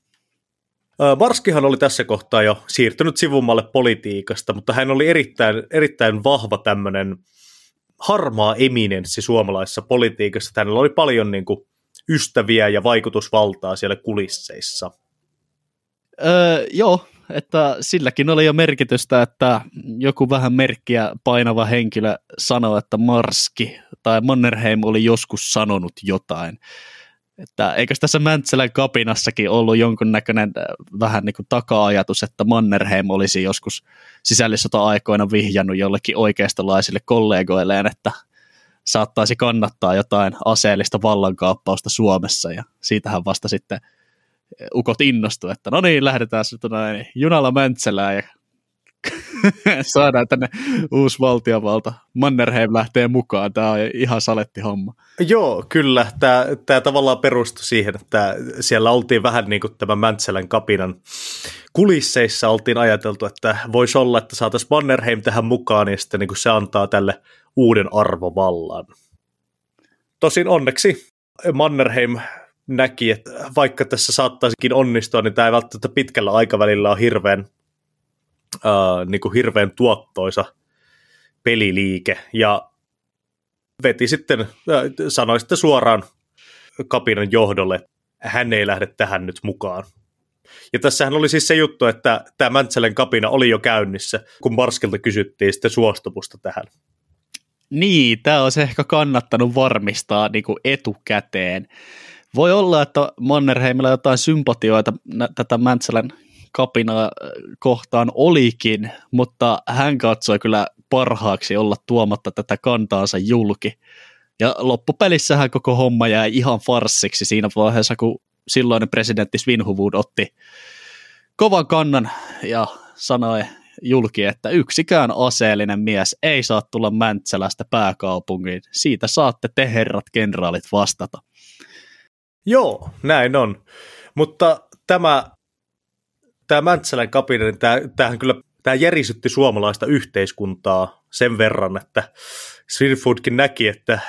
Äh, Marskihan oli tässä kohtaa jo siirtynyt sivummalle politiikasta, mutta hän oli erittäin, erittäin vahva tämmöinen harmaa eminenssi suomalaisessa politiikassa. Hänellä oli paljon niin kuin, ystäviä ja vaikutusvaltaa siellä kulisseissa. Öö, joo, että silläkin oli jo merkitystä, että joku vähän merkkiä painava henkilö sanoi, että Marski tai Mannerheim oli joskus sanonut jotain. Että eikö tässä Mäntsälän kapinassakin ollut jonkunnäköinen äh, vähän niin kuin taka-ajatus, että Mannerheim olisi joskus sisällissota-aikoina vihjannut jollekin oikeistolaisille kollegoilleen, että saattaisi kannattaa jotain aseellista vallankaappausta Suomessa ja siitähän vasta sitten – ukot innostu, että no niin, lähdetään näin, junalla Mäntsälään ja saadaan tänne uusi valtiovalta. Mannerheim lähtee mukaan, tämä on ihan saletti homma. Joo, kyllä. Tämä, tämä tavallaan perustui siihen, että siellä oltiin vähän niin kuin tämän Mäntsälän kapinan kulisseissa oltiin ajateltu, että voisi olla, että saataisiin Mannerheim tähän mukaan ja sitten niin kuin se antaa tälle uuden arvovallan. Tosin onneksi Mannerheim näki, että vaikka tässä saattaisikin onnistua, niin tämä ei välttämättä pitkällä aikavälillä ole hirveän, äh, niin kuin hirveän tuottoisa peliliike. Ja veti sitten, äh, sanoi sitten suoraan kapinan johdolle, että hän ei lähde tähän nyt mukaan. Ja tässähän oli siis se juttu, että tämä Mäntsälän kapina oli jo käynnissä, kun Marskilta kysyttiin sitten suostumusta tähän. Niin, tämä olisi ehkä kannattanut varmistaa niin kuin etukäteen. Voi olla, että Mannerheimilla jotain sympatioita tätä Mäntsälän kapinaa äh, kohtaan olikin, mutta hän katsoi kyllä parhaaksi olla tuomatta tätä kantaansa julki. Ja loppupelissähän koko homma jäi ihan farssiksi siinä vaiheessa, kun silloinen presidentti Svinhuvud otti kovan kannan ja sanoi julki, että yksikään aseellinen mies ei saa tulla Mäntsälästä pääkaupunkiin. Siitä saatte te herrat kenraalit vastata. Joo, näin on. Mutta tämä, tämä Mäntsälän kapina, niin tämä, tämähän kyllä tämä järisytti suomalaista yhteiskuntaa sen verran, että Swinfoodkin näki, että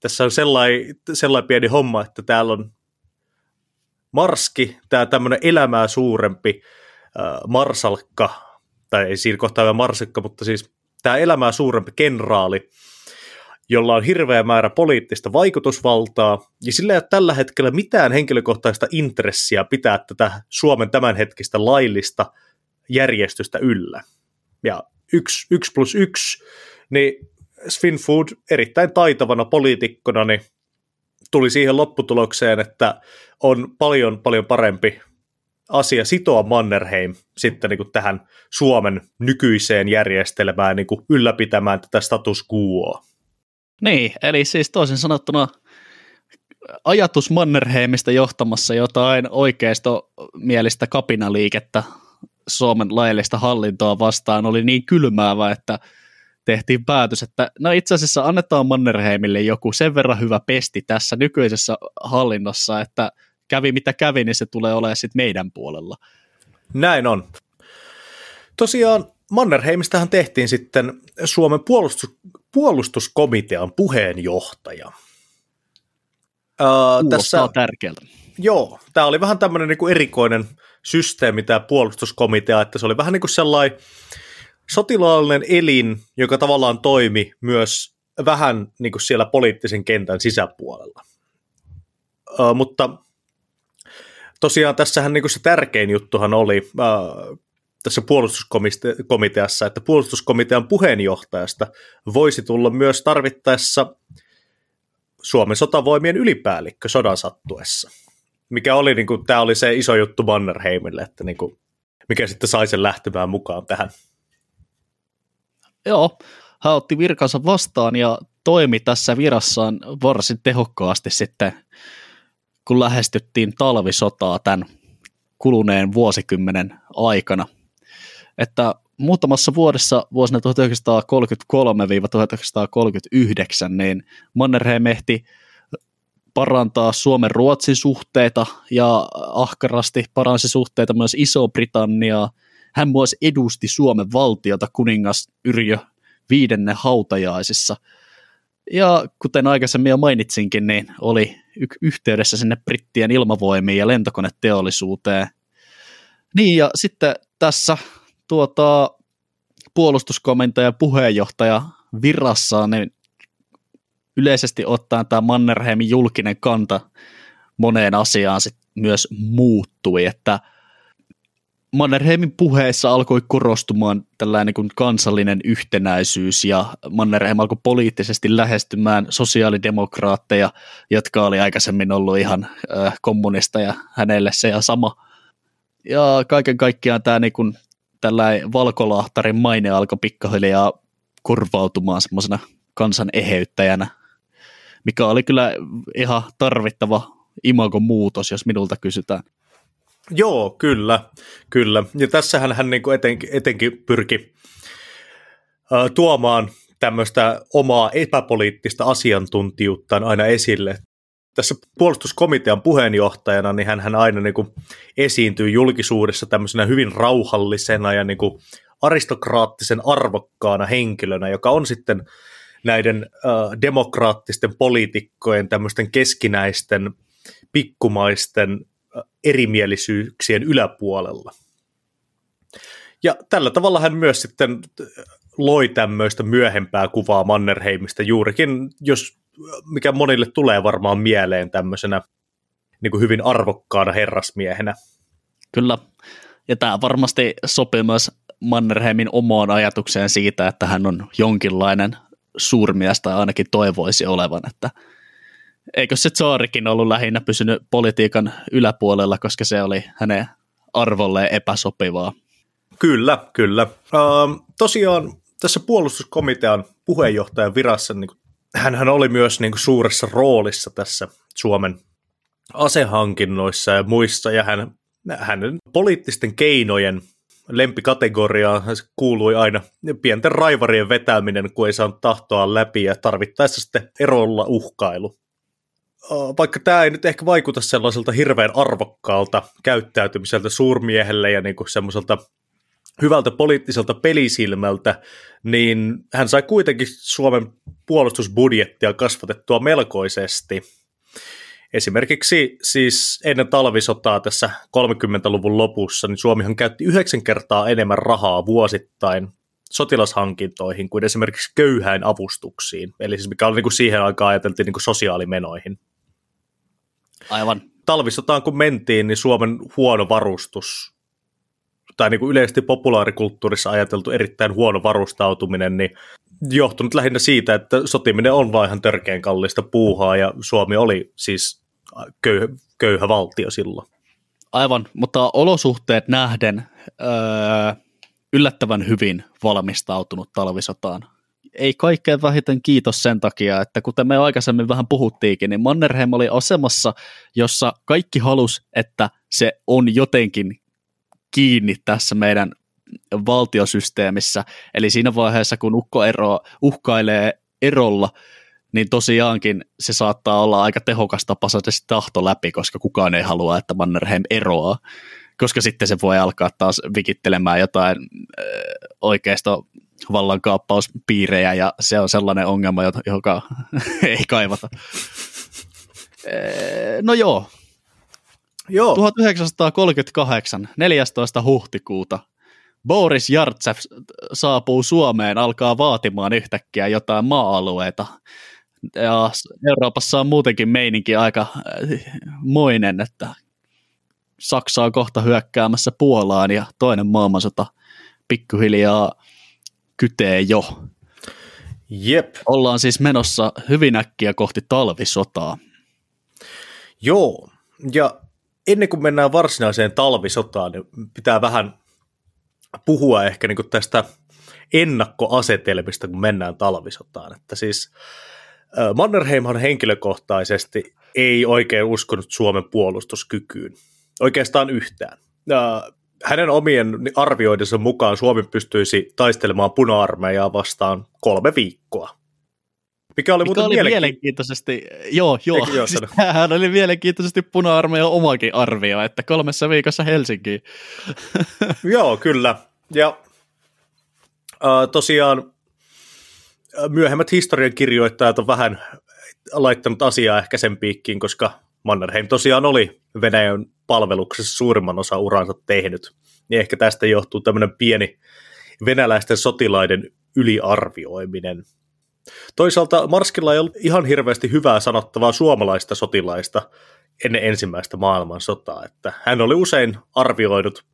tässä on sellainen, sellainen pieni homma, että täällä on Marski, tämä tämmöinen elämää suurempi äh, marsalkka, tai ei siinä kohtaa vielä marsalkka, mutta siis tämä elämää suurempi kenraali, jolla on hirveä määrä poliittista vaikutusvaltaa, ja sillä ei ole tällä hetkellä mitään henkilökohtaista intressiä pitää tätä Suomen tämänhetkistä laillista järjestystä yllä. Ja yksi, yksi plus yksi, niin Sven Food erittäin taitavana poliitikkona, niin tuli siihen lopputulokseen, että on paljon paljon parempi asia sitoa Mannerheim sitten niin kuin tähän Suomen nykyiseen järjestelmään niin kuin ylläpitämään tätä status quoa. Niin, eli siis toisin sanottuna ajatus Mannerheimista johtamassa jotain oikeistomielistä kapinaliikettä Suomen laillista hallintoa vastaan oli niin kylmäävä, että tehtiin päätös, että no itse asiassa annetaan Mannerheimille joku sen verran hyvä pesti tässä nykyisessä hallinnossa, että kävi mitä kävi, niin se tulee olemaan sitten meidän puolella. Näin on. Tosiaan Mannerheimistähän tehtiin sitten Suomen puolustus, puolustuskomitean puheenjohtaja. Uh, tässä tärkeältä. Joo, tämä oli vähän tämmöinen niin erikoinen systeemi, tämä puolustuskomitea, että se oli vähän niin kuin sellainen sotilaallinen elin, joka tavallaan toimi myös vähän niin kuin siellä poliittisen kentän sisäpuolella. Uh, mutta tosiaan tässähän niin kuin se tärkein juttuhan oli tässä puolustuskomiteassa, että puolustuskomitean puheenjohtajasta voisi tulla myös tarvittaessa Suomen sotavoimien ylipäällikkö sodan sattuessa. Mikä oli, niin kuin, tämä oli se iso juttu Mannerheimille, että niin kuin, mikä sitten sai sen lähtemään mukaan tähän. Joo, hän otti virkansa vastaan ja toimi tässä virassaan varsin tehokkaasti sitten, kun lähestyttiin talvisotaa tämän kuluneen vuosikymmenen aikana. Että muutamassa vuodessa vuosina 1933-1939 niin Mannerheim ehti parantaa Suomen-Ruotsin suhteita ja ahkarasti paransi suhteita myös Iso-Britanniaa. Hän myös edusti Suomen valtiota kuningas Yrjö viidenne hautajaisissa. Ja kuten aikaisemmin jo mainitsinkin, niin oli y- yhteydessä sinne brittien ilmavoimiin ja lentokoneteollisuuteen. Niin ja sitten tässä tuota, puolustuskomentaja puheenjohtaja virassaan, niin yleisesti ottaen tämä Mannerheimin julkinen kanta moneen asiaan sit myös muuttui, että Mannerheimin puheessa alkoi korostumaan tällainen niin kuin kansallinen yhtenäisyys ja Mannerheim alkoi poliittisesti lähestymään sosiaalidemokraatteja, jotka oli aikaisemmin ollut ihan äh, kommunista ja hänelle se ja sama. Ja kaiken kaikkiaan tämä niin kuin tällainen valkolahtarin maine alkoi pikkahiljaa korvautumaan semmoisena kansan eheyttäjänä, mikä oli kyllä ihan tarvittava imagon muutos, jos minulta kysytään. Joo, kyllä, kyllä. Ja tässähän hän niin etenkin, etenkin pyrki äh, tuomaan tämmöistä omaa epäpoliittista asiantuntijuuttaan aina esille tässä puolustuskomitean puheenjohtajana, niin hän, hän aina niin kuin esiintyy julkisuudessa tämmöisenä hyvin rauhallisena ja niin kuin aristokraattisen arvokkaana henkilönä, joka on sitten näiden äh, demokraattisten poliitikkojen tämmöisten keskinäisten pikkumaisten äh, erimielisyyksien yläpuolella. Ja tällä tavalla hän myös sitten loi tämmöistä myöhempää kuvaa Mannerheimista juurikin, jos mikä monille tulee varmaan mieleen tämmöisenä niin kuin hyvin arvokkaana herrasmiehenä. Kyllä, ja tämä varmasti sopii myös Mannerheimin omaan ajatukseen siitä, että hän on jonkinlainen suurmies tai ainakin toivoisi olevan, että eikö se Tsaarikin ollut lähinnä pysynyt politiikan yläpuolella, koska se oli hänen arvolleen epäsopivaa. Kyllä, kyllä. Uh, tosiaan tässä puolustuskomitean puheenjohtajan virassa niin hän oli myös niin kuin suuressa roolissa tässä Suomen asehankinnoissa ja muissa, ja hän, hänen poliittisten keinojen lempikategoriaan kuului aina pienten raivarien vetäminen, kun ei saanut tahtoa läpi, ja tarvittaessa sitten erolla uhkailu. Vaikka tämä ei nyt ehkä vaikuta sellaiselta hirveän arvokkaalta käyttäytymiseltä suurmiehelle ja niin kuin semmoiselta hyvältä poliittiselta pelisilmältä, niin hän sai kuitenkin Suomen puolustusbudjettia kasvatettua melkoisesti. Esimerkiksi siis ennen talvisotaa tässä 30-luvun lopussa, niin Suomihan käytti yhdeksän kertaa enemmän rahaa vuosittain sotilashankintoihin kuin esimerkiksi köyhäin avustuksiin, eli siis mikä oli niin kuin siihen aikaan ajateltiin niin kuin sosiaalimenoihin. Aivan. Talvisotaan kun mentiin, niin Suomen huono varustus tai niin kuin yleisesti populaarikulttuurissa ajateltu erittäin huono varustautuminen, niin johtunut lähinnä siitä, että sotiminen on vain ihan törkeän kallista puuhaa ja Suomi oli siis köyhä, köyhä valtio silloin. Aivan, mutta olosuhteet nähden öö, yllättävän hyvin valmistautunut talvisotaan. Ei kaikkein vähiten kiitos sen takia, että kuten me aikaisemmin vähän puhuttiinkin, niin Mannerheim oli asemassa, jossa kaikki halus, että se on jotenkin kiinni tässä meidän valtiosysteemissä. Eli siinä vaiheessa, kun ukko ero, uhkailee erolla, niin tosiaankin se saattaa olla aika tehokas tapa saada se tahto läpi, koska kukaan ei halua, että Mannerheim eroaa, koska sitten se voi alkaa taas vikittelemään jotain äh, oikeasta vallankaappauspiirejä, ja se on sellainen ongelma, joka ei kaivata. no joo. Joo. 1938, 14. huhtikuuta, Boris Jartsev saapuu Suomeen, alkaa vaatimaan yhtäkkiä jotain maa-alueita. Ja Euroopassa on muutenkin meininki aika äh, moinen, että Saksa on kohta hyökkäämässä Puolaan ja toinen maailmansota pikkuhiljaa kytee jo. Jep. Ollaan siis menossa hyvin äkkiä kohti talvisotaa. Joo, ja ennen kuin mennään varsinaiseen talvisotaan, niin pitää vähän puhua ehkä niin tästä ennakkoasetelmista, kun mennään talvisotaan. Että siis Mannerheimhan henkilökohtaisesti ei oikein uskonut Suomen puolustuskykyyn. Oikeastaan yhtään. Hänen omien arvioidensa mukaan Suomi pystyisi taistelemaan puna-armeijaa vastaan kolme viikkoa. Mikä oli, Mikä oli mielenkiintoisesti, joo, joo, joo siis hän oli mielenkiintoisesti puna-armeijan omakin arvio, että kolmessa viikossa Helsinkiin. joo, kyllä. Ja äh, tosiaan myöhemmät historiankirjoittajat on vähän laittanut asiaa ehkä sen piikkiin, koska Mannerheim tosiaan oli Venäjän palveluksessa suurimman osa uransa tehnyt. Niin ehkä tästä johtuu tämmöinen pieni venäläisten sotilaiden yliarvioiminen. Toisaalta Marskilla ei ollut ihan hirveästi hyvää sanottavaa suomalaista sotilaista ennen ensimmäistä maailmansotaa, että hän oli usein arvioinut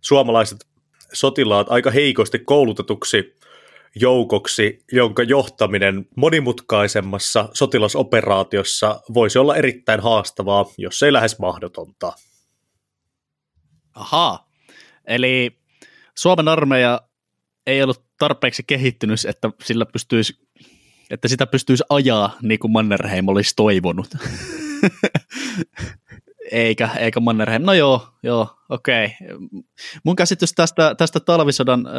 suomalaiset sotilaat aika heikosti koulutetuksi joukoksi, jonka johtaminen monimutkaisemmassa sotilasoperaatiossa voisi olla erittäin haastavaa, jos ei lähes mahdotonta. Ahaa, eli Suomen armeija ei ollut tarpeeksi kehittynyt, että, sillä pystyisi, että sitä pystyisi ajaa niin kuin Mannerheim olisi toivonut. eikä, eikä Mannerheim. No joo, joo, okei. Okay. Mun käsitys tästä, tästä talvisodan ö,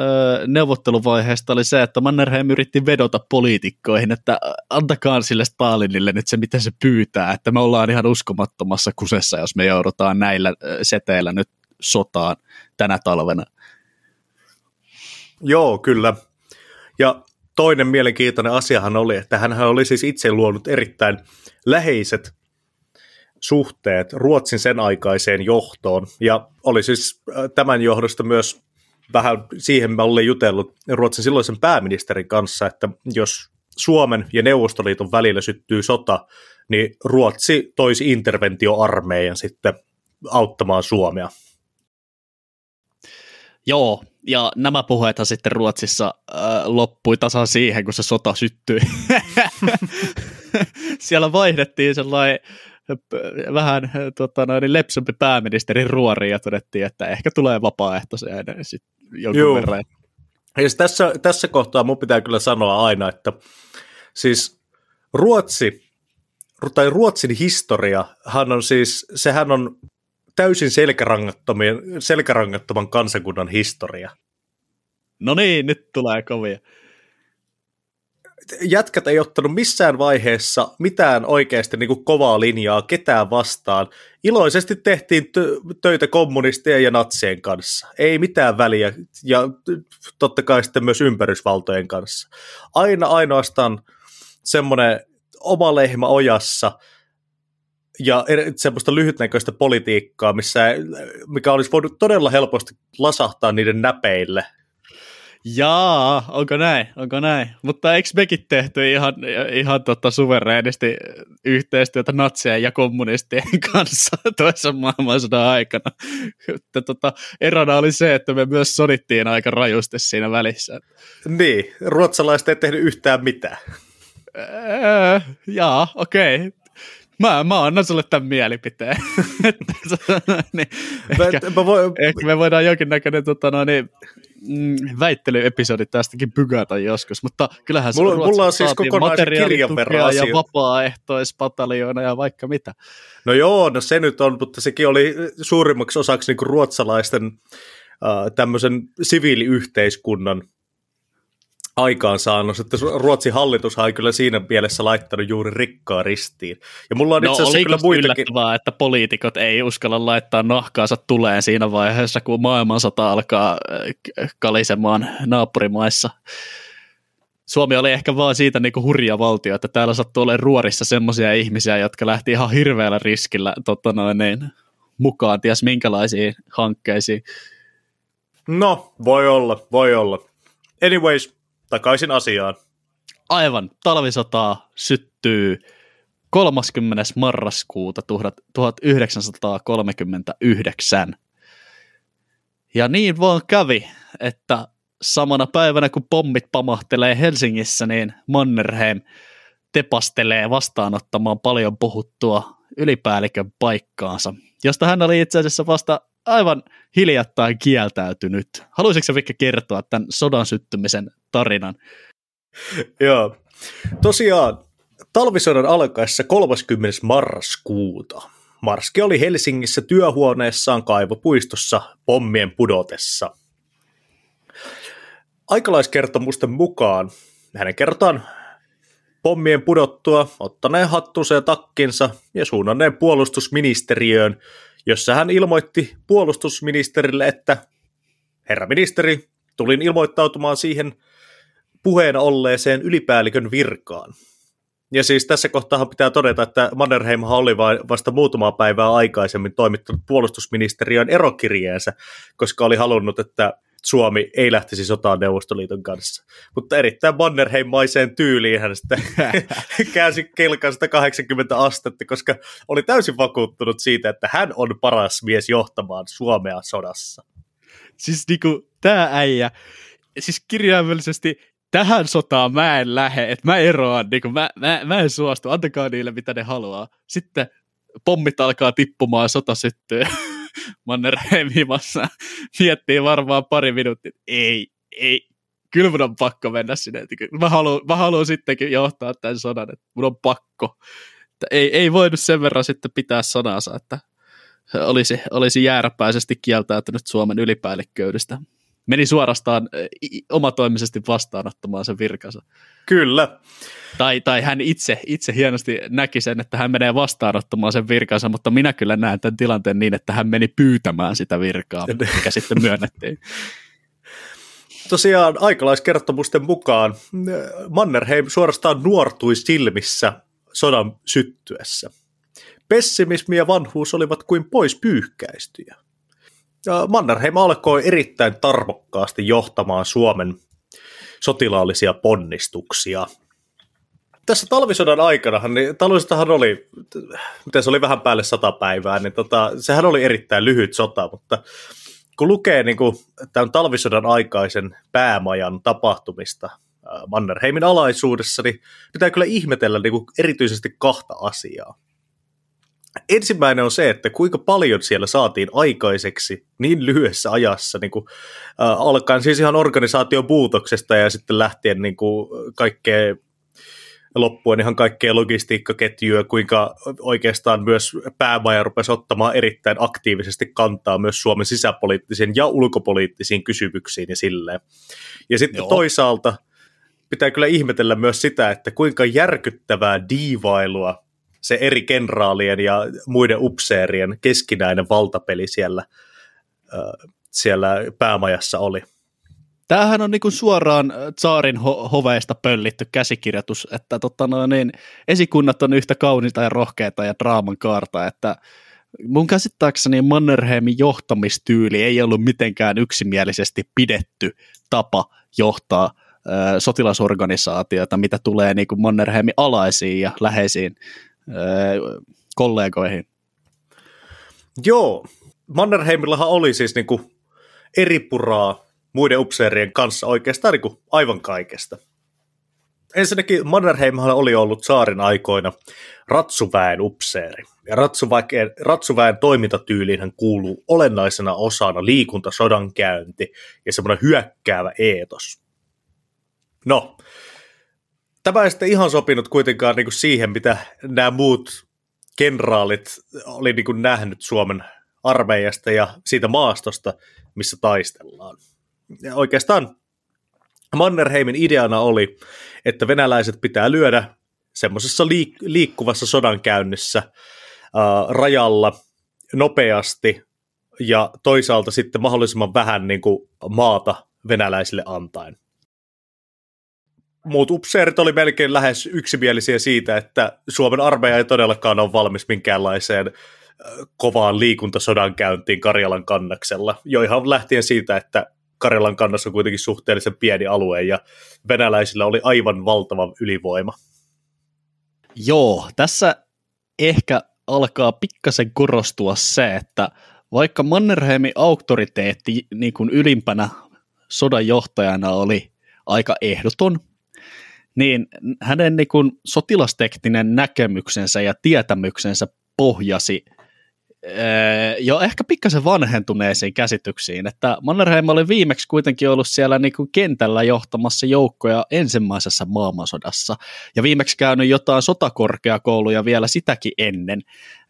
neuvotteluvaiheesta oli se, että Mannerheim yritti vedota poliitikkoihin, että antakaa sille Stalinille nyt se, mitä se pyytää, että me ollaan ihan uskomattomassa kusessa, jos me joudutaan näillä seteillä nyt sotaan tänä talvena. Joo, kyllä. Ja toinen mielenkiintoinen asiahan oli, että hän oli siis itse luonut erittäin läheiset suhteet Ruotsin sen aikaiseen johtoon. Ja oli siis äh, tämän johdosta myös vähän siihen mä olin jutellut Ruotsin silloisen pääministerin kanssa, että jos Suomen ja Neuvostoliiton välillä syttyy sota, niin Ruotsi toisi interventioarmeijan sitten auttamaan Suomea. Joo, ja nämä puheethan sitten Ruotsissa äh, loppui tasan siihen, kun se sota syttyi. Siellä vaihdettiin sellainen vähän tota, noin, lepsumpi pääministerin ruori ja todettiin, että ehkä tulee vapaaehtoiseen sit jonkun Juu. verran. Ja siis tässä, tässä kohtaa mun pitää kyllä sanoa aina, että siis Ruotsi, tai Ruotsin historia, hän on siis, sehän on täysin selkärangattoman kansakunnan historia. No niin, nyt tulee kovia jätkät ei ottanut missään vaiheessa mitään oikeasti niin kuin kovaa linjaa ketään vastaan. Iloisesti tehtiin töitä kommunistien ja natsien kanssa. Ei mitään väliä, ja totta kai sitten myös ympärysvaltojen kanssa. Aina ainoastaan semmoinen oma lehmä ojassa, ja semmoista lyhytnäköistä politiikkaa, missä, mikä olisi voinut todella helposti lasahtaa niiden näpeille Jaa, onko näin, onko näin. Mutta eikö mekin tehty ihan, ihan tota suvereenisti yhteistyötä natsien ja kommunistien kanssa toisen maailmansodan aikana. Että tota, erona oli se, että me myös sodittiin aika rajusti siinä välissä. Niin, ruotsalaiset ei tehnyt yhtään mitään. Öö, jaa, okei. Okay. Mä, mä annan sulle tämän mielipiteen. niin, ehkä, mä voin... ehkä me voidaan jonkinnäköinen tota, no, niin, mm, väittelyepisodi tästäkin pykätä joskus, mutta kyllähän mulla, mulla on siis kokonaisen kirjan verran ja vapaaehtoispataljoona ja vaikka mitä. No joo, no se nyt on, mutta sekin oli suurimmaksi osaksi niin ruotsalaisten äh, tämmöisen siviiliyhteiskunnan aikaansaannos, että Ruotsin hallitus on kyllä siinä mielessä laittanut juuri rikkaa ristiin. Ja mulla on no, itse asiassa kyllä muitakin... että poliitikot ei uskalla laittaa nahkaansa tuleen siinä vaiheessa, kun maailmansota alkaa äh, kalisemaan naapurimaissa. Suomi oli ehkä vaan siitä niin kuin hurja valtio, että täällä sattuu olemaan ruorissa semmoisia ihmisiä, jotka lähti ihan hirveällä riskillä tota noin, niin, mukaan ties minkälaisiin hankkeisiin. No, voi olla, voi olla. Anyways, takaisin asiaan. Aivan, talvisota syttyy 30. marraskuuta 1939. Ja niin vaan kävi, että samana päivänä kun pommit pamahtelee Helsingissä, niin Mannerheim tepastelee vastaanottamaan paljon puhuttua ylipäällikön paikkaansa, josta hän oli itse asiassa vasta aivan hiljattain kieltäytynyt. Haluaisitko Vikki kertoa tämän sodan syttymisen tarinan? Joo. Tosiaan talvisodan alkaessa 30. marraskuuta Marski oli Helsingissä työhuoneessaan kaivopuistossa pommien pudotessa. Aikalaiskertomusten mukaan hänen kertaan pommien pudottua ottaneen hattunsa ja takkinsa ja suunnanneen puolustusministeriöön, jossa hän ilmoitti puolustusministerille, että herra ministeri, tulin ilmoittautumaan siihen puheena olleeseen ylipäällikön virkaan. Ja siis tässä kohtaa pitää todeta, että Mannerheim oli vasta muutama päivää aikaisemmin toimittanut puolustusministeriön erokirjeensä, koska oli halunnut, että Suomi ei lähtisi sotaan Neuvostoliiton kanssa. Mutta erittäin Mannerheim-maiseen tyyliin hän sitten käänsi kelkan 180 astetta, koska oli täysin vakuuttunut siitä, että hän on paras mies johtamaan Suomea sodassa. Siis niinku, tää äijä, siis kirjaimellisesti tähän sotaan mä en lähde, että mä eroan, niinku, mä, mä, mä en suostu, antakaa niille mitä ne haluaa. Sitten pommit alkaa tippumaan, sota syttyy. Mannerheim himassa miettii varmaan pari minuuttia, ei, ei, kyllä mun on pakko mennä sinne. Mä haluan, mä haluan sittenkin johtaa tämän sodan, että mun on pakko. Että ei, ei voinut sen verran sitten pitää sanansa, että olisi, olisi jääräpäisesti kieltäytynyt Suomen ylipäällikköydestä. Meni suorastaan omatoimisesti vastaanottamaan sen virkansa. Kyllä. Tai, tai hän itse, itse hienosti näki sen, että hän menee vastaanottamaan sen virkansa, mutta minä kyllä näen tämän tilanteen niin, että hän meni pyytämään sitä virkaa, mikä sitten myönnettiin. Tosiaan aikalaiskertomusten mukaan Mannerheim suorastaan nuortui silmissä sodan syttyessä. Pessimismi ja vanhuus olivat kuin pois pyyhkäistyjä. Mannerheim alkoi erittäin tarmokkaasti johtamaan Suomen sotilaallisia ponnistuksia. Tässä talvisodan aikana, niin talvisodahan oli, miten se oli vähän päälle sata päivää, niin tota, sehän oli erittäin lyhyt sota, mutta kun lukee niin kuin, tämän talvisodan aikaisen päämajan tapahtumista Mannerheimin alaisuudessa, niin pitää kyllä ihmetellä niin kuin erityisesti kahta asiaa. Ensimmäinen on se, että kuinka paljon siellä saatiin aikaiseksi niin lyhyessä ajassa, niin kuin, äh, alkaen siis ihan organisaation muutoksesta ja sitten lähtien niin kuin, kaikkea loppuen ihan kaikkea logistiikkaketjua, kuinka oikeastaan myös päämaja rupesi ottamaan erittäin aktiivisesti kantaa myös Suomen sisäpoliittisiin ja ulkopoliittisiin kysymyksiin ja silleen. Ja sitten Joo. toisaalta pitää kyllä ihmetellä myös sitä, että kuinka järkyttävää diivailua se eri kenraalien ja muiden upseerien keskinäinen valtapeli siellä, siellä päämajassa oli. Tämähän on niinku suoraan saarin ho- hoveista pöllitty käsikirjoitus, että tota no, niin, esikunnat on yhtä kauniita ja rohkeita ja draaman kaarta, että mun käsittääkseni Mannerheimin johtamistyyli ei ollut mitenkään yksimielisesti pidetty tapa johtaa ö, sotilasorganisaatiota, mitä tulee niin kuin Mannerheimin alaisiin ja läheisiin kollegoihin. Joo, Mannerheimillahan oli siis niin kuin eri puraa muiden upseerien kanssa oikeastaan niin kuin aivan kaikesta. Ensinnäkin Mannerheimhan oli ollut saarin aikoina ratsuväen upseeri. Ja ratsuväen, ratsuväen toimintatyyliin kuuluu olennaisena osana liikunta, sodankäynti ja semmoinen hyökkäävä eetos. No, tämä ei sitten ihan sopinut kuitenkaan niin kuin siihen, mitä nämä muut kenraalit oli niin kuin nähnyt Suomen armeijasta ja siitä maastosta, missä taistellaan. Ja oikeastaan Mannerheimin ideana oli, että venäläiset pitää lyödä semmoisessa liik- liikkuvassa sodankäynnissä ää, rajalla nopeasti ja toisaalta sitten mahdollisimman vähän niin kuin, maata venäläisille antaen. Muut upseerit oli melkein lähes yksimielisiä siitä, että Suomen armeija ei todellakaan ole valmis minkäänlaiseen kovaan liikuntasodan käyntiin Karjalan kannaksella, jo ihan lähtien siitä, että Karjalan kannassa on kuitenkin suhteellisen pieni alue ja venäläisillä oli aivan valtava ylivoima. Joo, tässä ehkä alkaa pikkasen korostua se, että vaikka Mannerheimin auktoriteetti niin kuin ylimpänä sodan johtajana oli aika ehdoton, niin hänen niin kuin sotilastekninen näkemyksensä ja tietämyksensä pohjasi jo ehkä pikkasen vanhentuneisiin käsityksiin, että Mannerheim oli viimeksi kuitenkin ollut siellä niin kuin kentällä johtamassa joukkoja ensimmäisessä maailmansodassa. Ja viimeksi käynyt jotain sotakorkeakouluja vielä sitäkin ennen,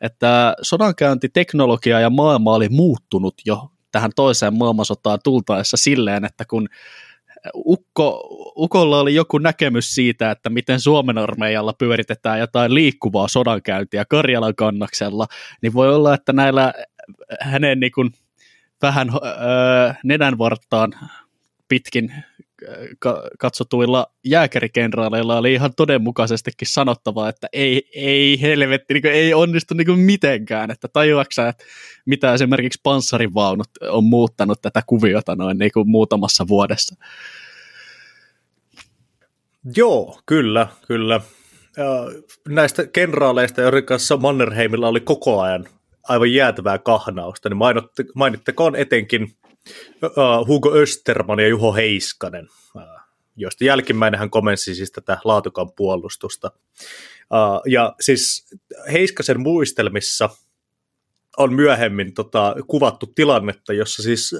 että sodankäyntiteknologia ja maailma oli muuttunut jo tähän toiseen maailmansotaan tultaessa silleen, että kun Ukko, Ukolla oli joku näkemys siitä, että miten Suomen armeijalla pyöritetään jotain liikkuvaa sodankäyntiä Karjalan kannaksella, niin voi olla, että näillä hänen niin kuin, vähän öö, nenänvarttaan pitkin katsotuilla jääkärikenraaleilla oli ihan todenmukaisestikin sanottava, että ei, ei helvetti, niin ei onnistu niin mitenkään, että tajuaksä, että mitä esimerkiksi panssarivaunut on muuttanut tätä kuviota noin niin kuin muutamassa vuodessa. Joo, kyllä, kyllä. Näistä kenraaleista, joiden kanssa Mannerheimilla oli koko ajan aivan jäätävää kahnausta, niin mainittakoon etenkin Hugo Österman ja Juho Heiskanen, joista jälkimmäinen hän komensi siis tätä laatukan puolustusta. Ja siis Heiskasen muistelmissa on myöhemmin tota, kuvattu tilannetta, jossa siis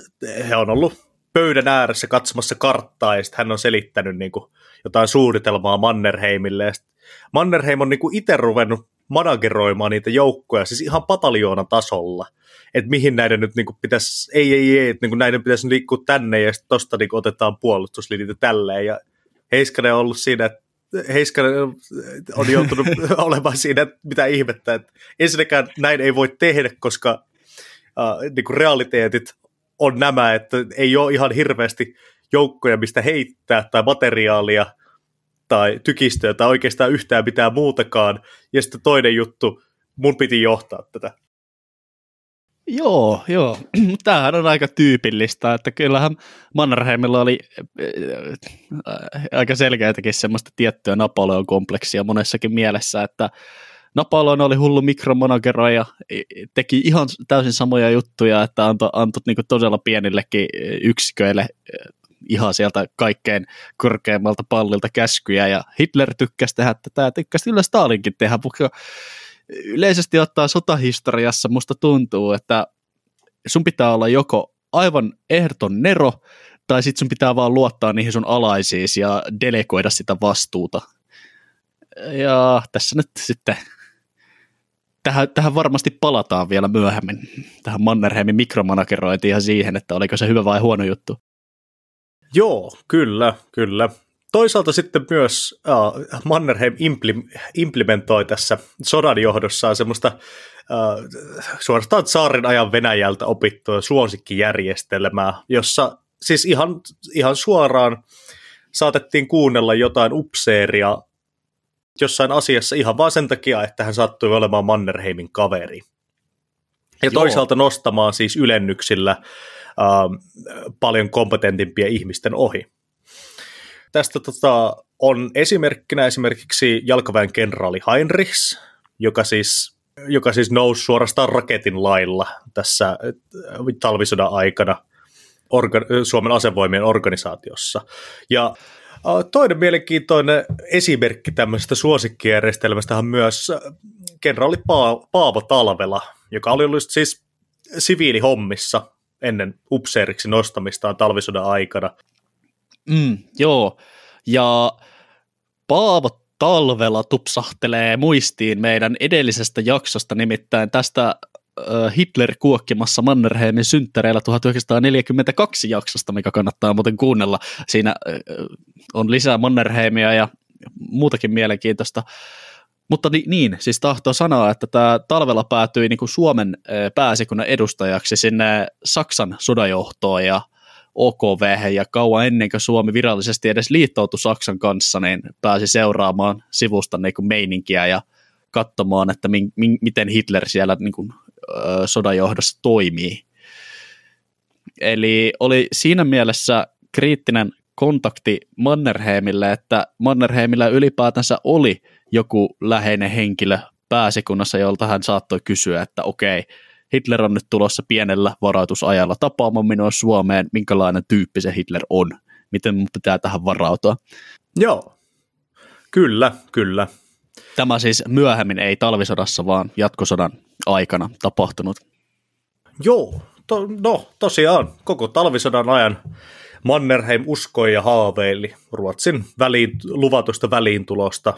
he on ollut pöydän ääressä katsomassa karttaa ja sitten hän on selittänyt niin kuin, jotain suunnitelmaa Mannerheimille. Ja Mannerheim on niin itse ruvennut manageroimaan niitä joukkoja, siis ihan pataljoonan tasolla, että mihin näiden nyt niin kuin pitäisi, ei, ei, ei, että niin kuin näiden pitäisi liikkua tänne ja sitten tosta niin otetaan puolustuslinjat tälleen. Ja Heiskanen on ollut siinä, että Heiskanen on joutunut olemaan siinä, että mitä ihmettä, että ensinnäkään näin ei voi tehdä, koska äh, niin kuin realiteetit on nämä, että ei ole ihan hirveästi joukkoja, mistä heittää tai materiaalia tai tykistöä tai oikeastaan yhtään mitään muutakaan. Ja sitten toinen juttu, mun piti johtaa tätä. Joo, joo. Tämähän on aika tyypillistä, että kyllähän Mannerheimilla oli äh, aika selkeätäkin semmoista tiettyä Napoleon-kompleksia monessakin mielessä, että Napoleon oli hullu mikromonagero ja teki ihan täysin samoja juttuja, että antoi, antoi niin todella pienillekin yksiköille ihan sieltä kaikkein korkeimmalta pallilta käskyjä, ja Hitler tykkäsi tehdä tätä, ja tykkäsi kyllä Stalinkin tehdä, mutta yleisesti ottaa sotahistoriassa musta tuntuu, että sun pitää olla joko aivan ehdoton nero, tai sitten sun pitää vaan luottaa niihin sun alaisiin ja delegoida sitä vastuuta. Ja tässä nyt sitten tähän, tähän varmasti palataan vielä myöhemmin, tähän Mannerheimin mikromanagerointiin ja siihen, että oliko se hyvä vai huono juttu. Joo, kyllä, kyllä. Toisaalta sitten myös uh, Mannerheim impli- implementoi tässä sodan johdossaan semmoista uh, suorastaan saarin ajan Venäjältä opittua suosikkijärjestelmää, jossa siis ihan, ihan suoraan saatettiin kuunnella jotain upseeria jossain asiassa ihan vaan sen takia, että hän sattui olemaan Mannerheimin kaveri. Ja Joo. toisaalta nostamaan siis ylennyksillä äh, paljon kompetentimpia ihmisten ohi. Tästä tota, on esimerkkinä esimerkiksi jalkaväen kenraali Heinrichs, joka siis, joka siis nousi suorastaan raketin lailla tässä äh, talvisodan aikana orga- Suomen asevoimien organisaatiossa. Ja äh, toinen mielenkiintoinen esimerkki tämmöisestä suosikkijärjestelmästä on myös äh, kenraali Paavo Talvela, joka oli ollut siis siviilihommissa ennen upseeriksi nostamistaan talvisodan aikana. Mm, joo, ja Paavo Talvela tupsahtelee muistiin meidän edellisestä jaksosta, nimittäin tästä Hitler kuokkimassa Mannerheimin synttäreillä 1942 jaksosta, mikä kannattaa muuten kuunnella. Siinä on lisää Mannerheimia ja muutakin mielenkiintoista. Mutta niin, siis tahtoo sanoa, että tämä talvella päätyi niin kuin Suomen pääsikunnan edustajaksi sinne Saksan sodajohtoon ja OKV ja kauan ennen kuin Suomi virallisesti edes liittoutui Saksan kanssa, niin pääsi seuraamaan sivusta niin kuin meininkiä ja katsomaan, että min, min, miten Hitler siellä niin kuin, ö, sodanjohdossa toimii. Eli oli siinä mielessä kriittinen kontakti Mannerheimille, että Mannerheimillä ylipäätänsä oli joku läheinen henkilö pääsekunnassa, jolta hän saattoi kysyä, että okei, Hitler on nyt tulossa pienellä varoitusajalla tapaamaan minua Suomeen, minkälainen tyyppi se Hitler on, miten mun pitää tähän varautua. Joo, kyllä, kyllä. Tämä siis myöhemmin ei talvisodassa, vaan jatkosodan aikana tapahtunut. Joo, to, no tosiaan, koko talvisodan ajan Mannerheim uskoi ja haaveili Ruotsin väliin, luvatusta väliintulosta,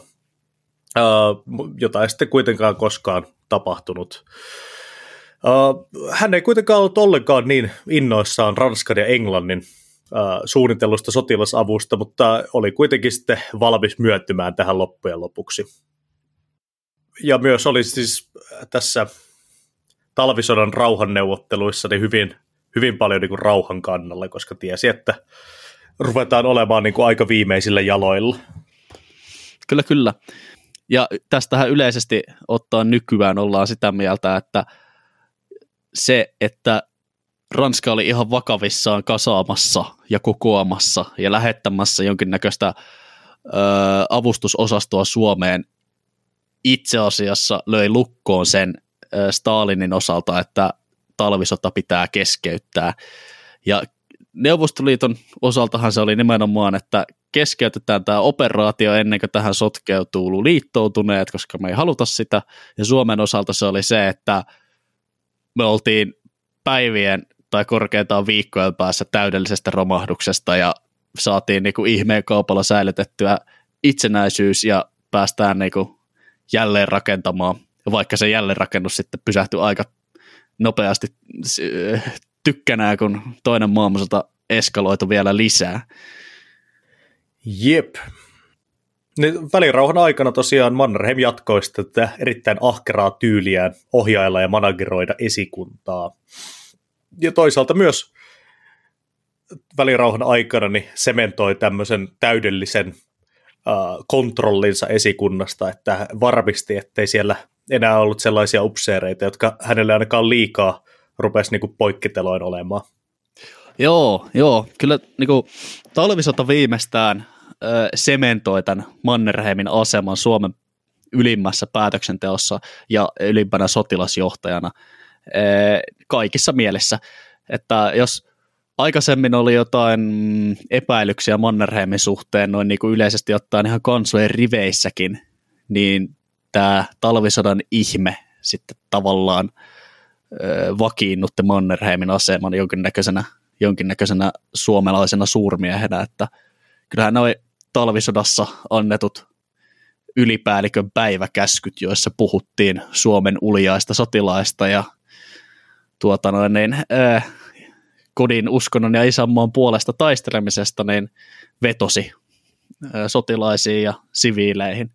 jota ei sitten kuitenkaan koskaan tapahtunut. hän ei kuitenkaan ollut ollenkaan niin innoissaan Ranskan ja Englannin suunnitellusta sotilasavusta, mutta oli kuitenkin sitten valmis myöntymään tähän loppujen lopuksi. Ja myös oli siis tässä talvisodan rauhanneuvotteluissa niin hyvin, hyvin paljon niin kuin rauhan kannalla, koska tiesi, että ruvetaan olemaan niin kuin aika viimeisillä jaloilla. Kyllä, kyllä. Ja tästähän yleisesti ottaa nykyään ollaan sitä mieltä, että se, että Ranska oli ihan vakavissaan kasaamassa ja kokoamassa ja lähettämässä jonkinnäköistä ö, avustusosastoa Suomeen, itse asiassa löi lukkoon sen ö, Stalinin osalta, että talvisota pitää keskeyttää. Ja Neuvostoliiton osaltahan se oli nimenomaan, että keskeytetään tämä operaatio ennen kuin tähän sotkeutuu liittoutuneet, koska me ei haluta sitä. Ja Suomen osalta se oli se, että me oltiin päivien tai korkeintaan viikkojen päässä täydellisestä romahduksesta ja saatiin niin kuin ihmeen kaupalla säilytettyä itsenäisyys ja päästään niin kuin jälleen rakentamaan. Vaikka se jälleenrakennus sitten pysähtyi aika nopeasti tykkänää, kun toinen maailmansota eskaloitu vielä lisää. Jep. Nyt välirauhan aikana tosiaan Mannerheim jatkoi tätä erittäin ahkeraa tyyliään ohjailla ja manageroida esikuntaa. Ja toisaalta myös välirauhan aikana niin sementoi tämmöisen täydellisen uh, kontrollinsa esikunnasta, että varmisti, ettei siellä enää ollut sellaisia upseereita, jotka hänelle ainakaan liikaa rupesi niinku poikkiteloin olemaan. Joo, joo. Kyllä niinku, talvisota viimeistään sementoi tämän Mannerheimin aseman Suomen ylimmässä päätöksenteossa ja ylimpänä sotilasjohtajana kaikissa mielessä. Että jos aikaisemmin oli jotain epäilyksiä Mannerheimin suhteen noin niin kuin yleisesti ottaen ihan kansojen riveissäkin, niin tämä talvisodan ihme sitten tavallaan vakiinnutti Mannerheimin aseman jonkinnäköisenä, jonkinnäköisenä suomalaisena suurmiehenä, että kyllähän noi talvisodassa annetut ylipäällikön päiväkäskyt, joissa puhuttiin Suomen uljaista sotilaista ja tuota noin, niin, äh, kodin uskonnon ja isänmaan puolesta taistelemisesta, niin vetosi äh, sotilaisiin ja siviileihin.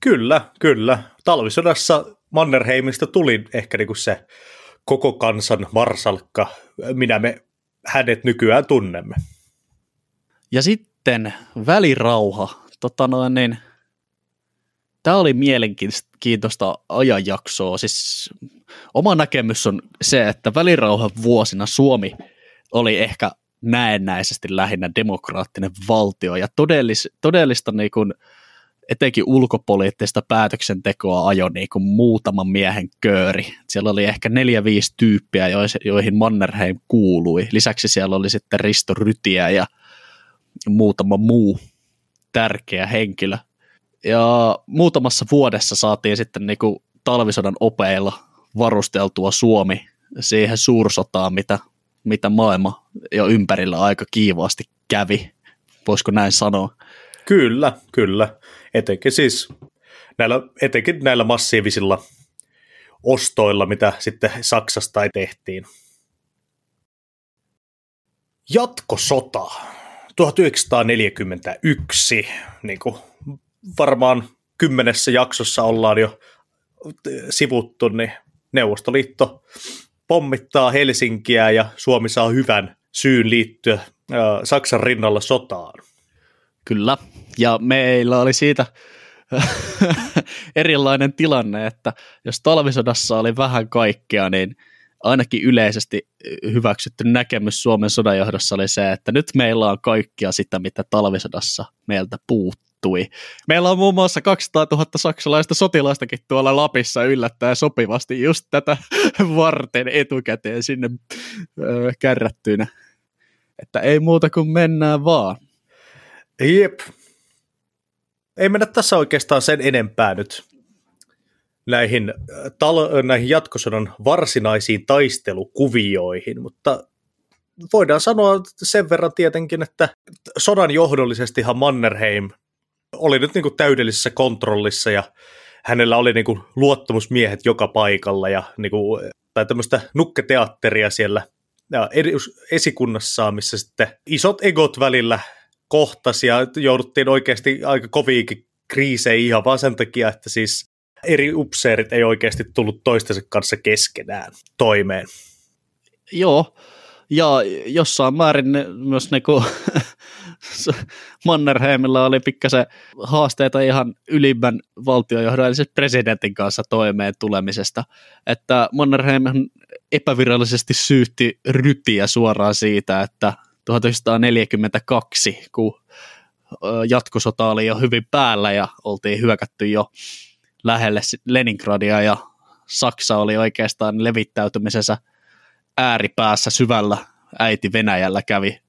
Kyllä, kyllä. Talvisodassa Mannerheimista tuli ehkä niinku se koko kansan marsalkka, minä me hänet nykyään tunnemme. Ja sitten välirauha. Tota noin, niin, tämä oli mielenkiintoista ajanjaksoa. Siis oma näkemys on se, että välirauhan vuosina Suomi oli ehkä näennäisesti lähinnä demokraattinen valtio ja todellis, todellista niin kuin, etenkin ulkopoliittista päätöksentekoa ajo niin kuin muutaman miehen kööri. Siellä oli ehkä neljä, viisi tyyppiä, joihin Mannerheim kuului. Lisäksi siellä oli sitten Risto Rytiä ja muutama muu tärkeä henkilö. Ja muutamassa vuodessa saatiin sitten niin kuin talvisodan opeilla varusteltua Suomi siihen suursotaan, mitä, mitä maailma jo ympärillä aika kiivaasti kävi. Voisiko näin sanoa? Kyllä, kyllä. Etenkin siis näillä, etenkin näillä massiivisilla ostoilla, mitä sitten Saksasta tehtiin. Jatkosota 1941, niin kuin varmaan kymmenessä jaksossa ollaan jo sivuttu, niin Neuvostoliitto pommittaa Helsinkiä ja Suomi saa hyvän syyn liittyä Saksan rinnalla sotaan. Kyllä, ja meillä oli siitä erilainen tilanne, että jos talvisodassa oli vähän kaikkea, niin ainakin yleisesti hyväksytty näkemys Suomen sodanjohdossa oli se, että nyt meillä on kaikkia sitä, mitä talvisodassa meiltä puuttui. Meillä on muun muassa 200 000 saksalaista sotilaistakin tuolla Lapissa yllättäen sopivasti just tätä varten etukäteen sinne öö, kärrättynä. Että ei muuta kuin mennään vaan. Jep. Ei mennä tässä oikeastaan sen enempää nyt näihin, äh, tal- näihin jatkosodan varsinaisiin taistelukuvioihin, mutta voidaan sanoa sen verran tietenkin, että sodan johdollisestihan Mannerheim oli nyt niin kuin täydellisessä kontrollissa ja hänellä oli niin kuin luottamusmiehet joka paikalla ja niin kuin, tai tämmöistä nukketeatteria siellä ja esikunnassaan, missä sitten isot egot välillä kohtasi ja jouduttiin oikeasti aika koviinkin kriiseihin ihan vaan sen takia, että siis eri upseerit ei oikeasti tullut toistensa kanssa keskenään toimeen. Joo, ja jossain määrin ne, myös niinku, Mannerheimilla oli pikkasen haasteita ihan ylimmän valtiojohdon, eli siis presidentin kanssa toimeen tulemisesta. Että Mannerheim epävirallisesti syytti Rytiä suoraan siitä, että 1942, kun jatkosota oli jo hyvin päällä ja oltiin hyökätty jo lähelle Leningradia ja Saksa oli oikeastaan levittäytymisessä ääripäässä syvällä. Äiti Venäjällä kävi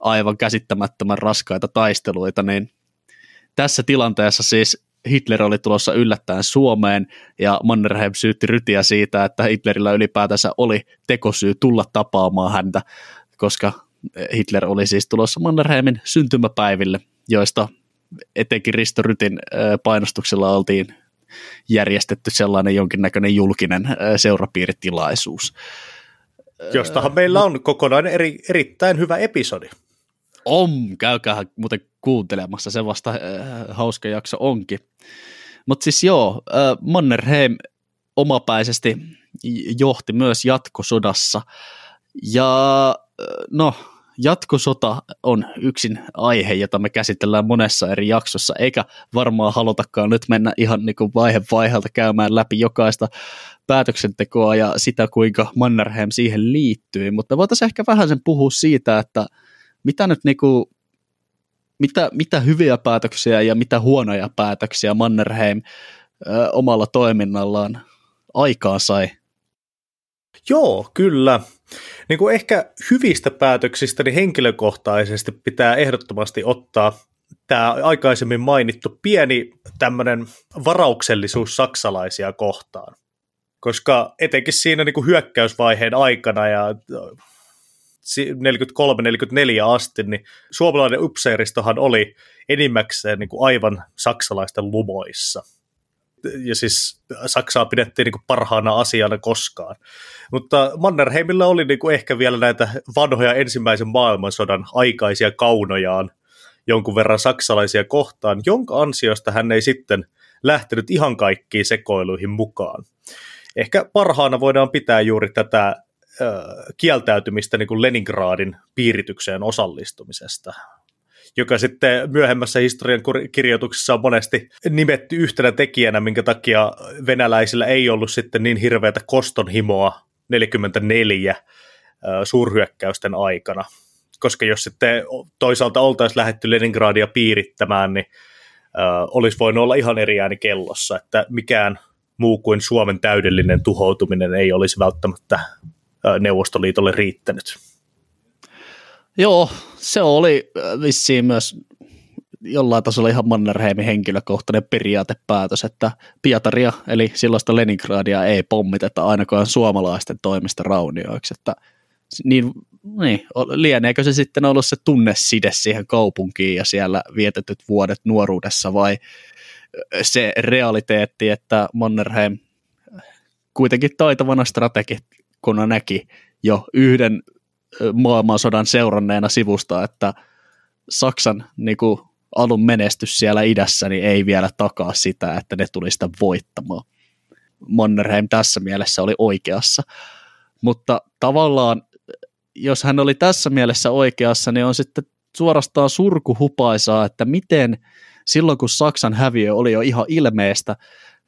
aivan käsittämättömän raskaita taisteluita, niin tässä tilanteessa siis Hitler oli tulossa yllättäen Suomeen ja Mannerheim syytti Rytiä siitä, että Hitlerillä ylipäätänsä oli tekosyy tulla tapaamaan häntä, koska Hitler oli siis tulossa Mannerheimin syntymäpäiville, joista etenkin Risto Rytin painostuksella oltiin järjestetty sellainen jonkinnäköinen julkinen seurapiiritilaisuus. Jostahan meillä on kokonainen eri, erittäin hyvä episodi. On, käykää muuten kuuntelemassa, se vasta äh, hauska jakso onkin. Mutta siis joo, äh, Mannerheim omapäisesti johti myös jatkosodassa. Ja no, jatkosota on yksin aihe, jota me käsitellään monessa eri jaksossa, eikä varmaan halutakaan nyt mennä ihan niin kuin vaihe vaiheelta käymään läpi jokaista päätöksentekoa ja sitä, kuinka Mannerheim siihen liittyy, mutta voitaisiin ehkä vähän sen puhua siitä, että mitä nyt niin kuin, mitä, mitä hyviä päätöksiä ja mitä huonoja päätöksiä Mannerheim ö, omalla toiminnallaan aikaa sai. Joo, kyllä niin kuin ehkä hyvistä päätöksistä niin henkilökohtaisesti pitää ehdottomasti ottaa tämä aikaisemmin mainittu pieni tämmöinen varauksellisuus saksalaisia kohtaan. Koska etenkin siinä niin kuin hyökkäysvaiheen aikana ja 43-44 asti, niin suomalainen upseeristohan oli enimmäkseen niin kuin aivan saksalaisten lumoissa ja siis Saksaa pidettiin niin parhaana asiana koskaan. Mutta Mannerheimilla oli niin kuin ehkä vielä näitä vanhoja ensimmäisen maailmansodan aikaisia kaunojaan jonkun verran saksalaisia kohtaan, jonka ansiosta hän ei sitten lähtenyt ihan kaikkiin sekoiluihin mukaan. Ehkä parhaana voidaan pitää juuri tätä kieltäytymistä niin kuin Leningradin piiritykseen osallistumisesta. Joka sitten myöhemmässä historian kirjoituksessa on monesti nimetty yhtenä tekijänä, minkä takia venäläisillä ei ollut sitten niin hirveätä kostonhimoa 44 suurhyökkäysten aikana. Koska jos sitten toisaalta oltaisiin lähetty Leningradia piirittämään, niin olisi voinut olla ihan eri ääni kellossa, että mikään muu kuin Suomen täydellinen tuhoutuminen ei olisi välttämättä Neuvostoliitolle riittänyt. Joo, se oli vissiin myös jollain tasolla ihan Mannerheimin henkilökohtainen periaatepäätös, että Pietaria, eli silloista Leningradia, ei pommiteta ainakaan suomalaisten toimesta raunioiksi, että niin, niin, lieneekö se sitten ollut se tunneside siihen kaupunkiin ja siellä vietetyt vuodet nuoruudessa vai se realiteetti, että Mannerheim kuitenkin taitavana strategikona näki jo yhden maailmansodan seuranneena sivusta, että Saksan niin kuin, alun menestys siellä idässä niin ei vielä takaa sitä, että ne tuli sitä voittamaan. Mannerheim tässä mielessä oli oikeassa. Mutta tavallaan, jos hän oli tässä mielessä oikeassa, niin on sitten suorastaan surkuhupaisaa, että miten silloin kun Saksan häviö oli jo ihan ilmeistä,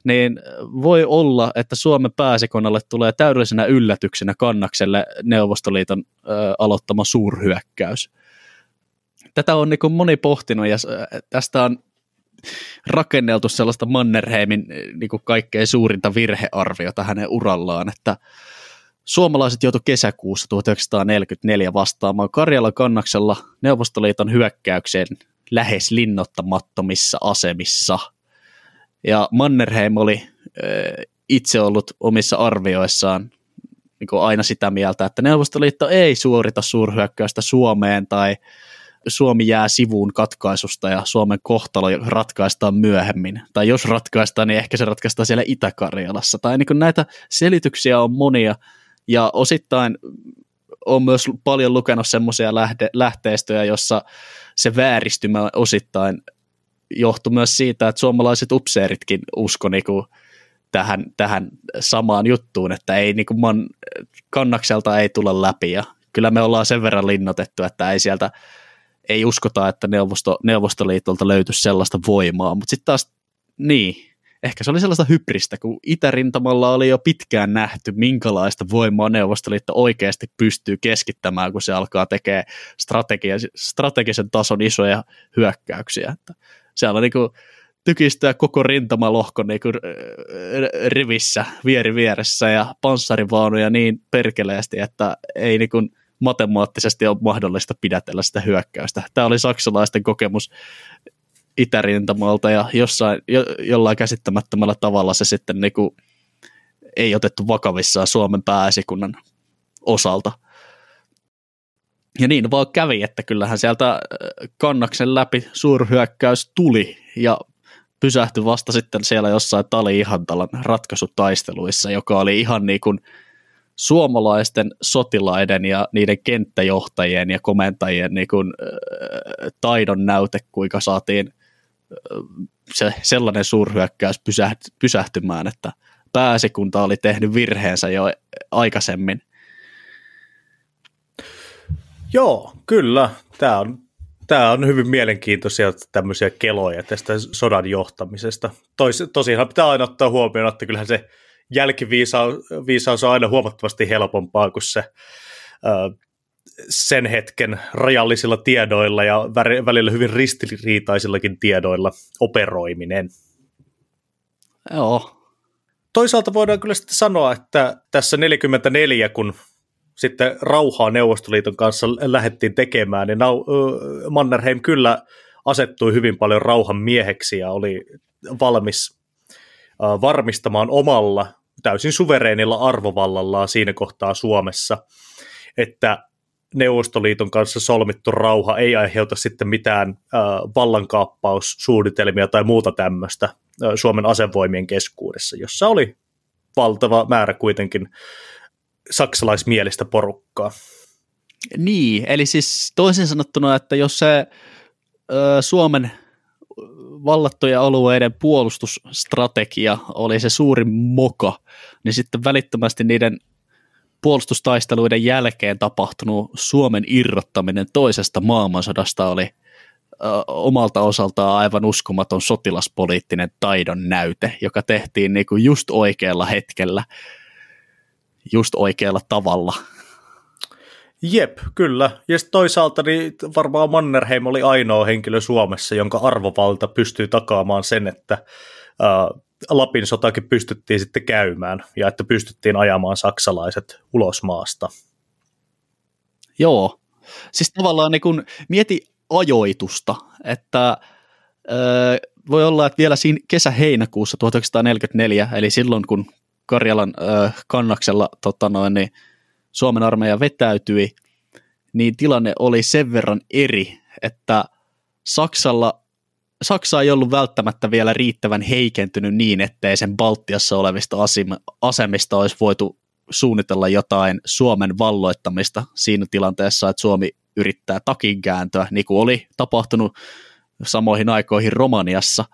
niin voi olla, että Suomen pääsikonnalle tulee täydellisenä yllätyksenä kannakselle Neuvostoliiton ö, aloittama suurhyökkäys. Tätä on niin moni pohtinut ja tästä on rakenneltu sellaista Mannerheimin niin kaikkein suurinta virhearviota hänen urallaan, että suomalaiset joutuivat kesäkuussa 1944 vastaamaan Karjalan kannaksella Neuvostoliiton hyökkäykseen lähes linnoittamattomissa asemissa – ja Mannerheim oli itse ollut omissa arvioissaan niin kuin aina sitä mieltä, että Neuvostoliitto ei suorita suurhyökkäystä Suomeen tai Suomi jää sivuun katkaisusta ja Suomen kohtalo ratkaistaan myöhemmin. Tai jos ratkaistaan, niin ehkä se ratkaistaan siellä Itä-Karjalassa. Tai niin näitä selityksiä on monia ja osittain on myös paljon lukenut semmoisia lähteistöjä, jossa se vääristymä osittain johtui myös siitä, että suomalaiset upseeritkin usko niinku tähän, tähän samaan juttuun, että ei niinku man, kannakselta ei tulla läpi ja kyllä me ollaan sen verran linnotettu, että ei sieltä ei uskota, että Neuvosto, Neuvostoliitolta löytyisi sellaista voimaa, mutta sitten taas niin, ehkä se oli sellaista hybristä, kun Itärintamalla oli jo pitkään nähty, minkälaista voimaa Neuvostoliitto oikeasti pystyy keskittämään, kun se alkaa tekemään strategisen tason isoja hyökkäyksiä. Että siellä niin kuin tykistää koko rintamalohko niin kuin rivissä, vieri vieressä ja panssarivaunuja niin perkeleesti, että ei niin kuin matemaattisesti ole mahdollista pidätellä sitä hyökkäystä. Tämä oli saksalaisten kokemus itärintamalta ja jossain, jo, jollain käsittämättömällä tavalla se sitten niin kuin ei otettu vakavissaan Suomen pääesikunnan osalta – ja niin vaan kävi, että kyllähän sieltä äh, kannaksen läpi suurhyökkäys tuli ja pysähtyi vasta sitten siellä jossain Tali Ihantalan ratkaisutaisteluissa, joka oli ihan niin kuin suomalaisten sotilaiden ja niiden kenttäjohtajien ja komentajien niin kuin, äh, taidon näyte, kuinka saatiin äh, se, sellainen suurhyökkäys pysähtymään, että pääsikunta oli tehnyt virheensä jo aikaisemmin Joo, kyllä. Tämä on, tämä on hyvin mielenkiintoisia tämmöisiä keloja tästä sodan johtamisesta. Tois, tosiaan pitää aina ottaa huomioon, että kyllähän se jälkiviisaus on aina huomattavasti helpompaa kuin se ö, sen hetken rajallisilla tiedoilla ja välillä hyvin ristiriitaisillakin tiedoilla operoiminen. Joo. Toisaalta voidaan kyllä sitten sanoa, että tässä 44, kun sitten rauhaa Neuvostoliiton kanssa lähdettiin tekemään, niin Mannerheim kyllä asettui hyvin paljon rauhan mieheksi ja oli valmis varmistamaan omalla täysin suvereenilla arvovallallaan siinä kohtaa Suomessa, että Neuvostoliiton kanssa solmittu rauha ei aiheuta sitten mitään vallankaappaussuunnitelmia tai muuta tämmöistä Suomen asevoimien keskuudessa, jossa oli valtava määrä kuitenkin saksalaismielistä porukkaa. Niin, eli siis toisin sanottuna, että jos se ö, Suomen vallattujen alueiden puolustusstrategia oli se suurin moka, niin sitten välittömästi niiden puolustustaisteluiden jälkeen tapahtunut Suomen irrottaminen toisesta maailmansodasta oli omalta osaltaan aivan uskomaton sotilaspoliittinen taidon näyte, joka tehtiin niin kuin just oikealla hetkellä, just oikealla tavalla. Jep, kyllä. Ja toisaalta niin varmaan Mannerheim oli ainoa henkilö Suomessa, jonka arvovalta pystyy takaamaan sen, että ää, Lapin sotakin pystyttiin sitten käymään ja että pystyttiin ajamaan saksalaiset ulos maasta. Joo, siis tavallaan niin kun mieti ajoitusta, että öö, voi olla, että vielä siinä kesä-heinäkuussa 1944, eli silloin kun Karjalan öö, kannaksella tota noin, niin Suomen armeija vetäytyi, niin tilanne oli sen verran eri, että Saksalla Saksa ei ollut välttämättä vielä riittävän heikentynyt niin, ettei sen Baltiassa olevista asemista olisi voitu suunnitella jotain Suomen valloittamista siinä tilanteessa, että Suomi yrittää takinkääntöä, niin kuin oli tapahtunut samoihin aikoihin Romaniassa.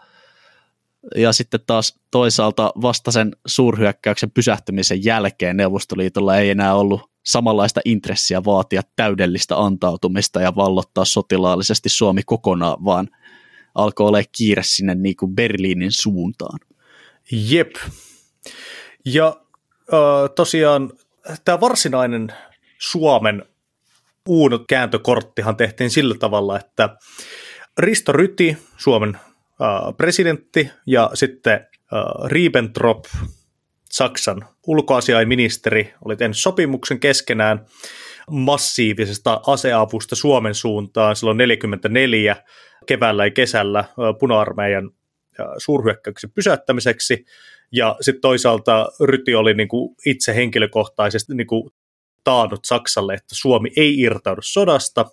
Ja sitten taas toisaalta vasta sen suurhyökkäyksen pysähtymisen jälkeen Neuvostoliitolla ei enää ollut samanlaista intressiä vaatia täydellistä antautumista ja vallottaa sotilaallisesti Suomi kokonaan, vaan alkoi olla kiire sinne niin kuin Berliinin suuntaan. Jep. Ja äh, tosiaan tämä varsinainen Suomen uun kääntökorttihan tehtiin sillä tavalla, että Risto Ryti, Suomen presidentti, ja sitten äh, Ribbentrop, Saksan ulkoasiainministeri, oli tehnyt sopimuksen keskenään massiivisesta aseavusta Suomen suuntaan silloin 44 keväällä ja kesällä puna-armeijan suurhyökkäyksen pysäyttämiseksi. Ja sitten toisaalta Ryti oli niinku itse henkilökohtaisesti niinku taannut Saksalle, että Suomi ei irtaudu sodasta.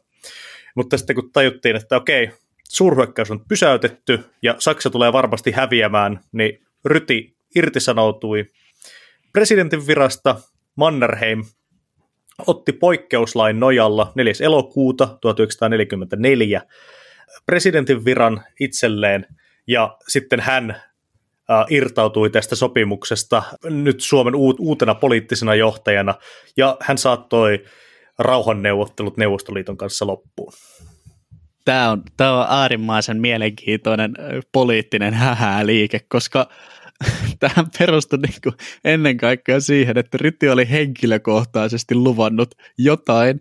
Mutta sitten kun tajuttiin, että okei, suurhyökkäys on pysäytetty ja Saksa tulee varmasti häviämään, niin Ryti irtisanoutui presidentin virasta. Mannerheim otti poikkeuslain nojalla 4. elokuuta 1944 presidentin viran itselleen ja sitten hän irtautui tästä sopimuksesta nyt Suomen uutena poliittisena johtajana, ja hän saattoi rauhanneuvottelut Neuvostoliiton kanssa loppuun. Tämä on, tämä on äärimmäisen mielenkiintoinen poliittinen hähäliike, koska tähän perustui niin kuin ennen kaikkea siihen, että Ritti oli henkilökohtaisesti luvannut jotain,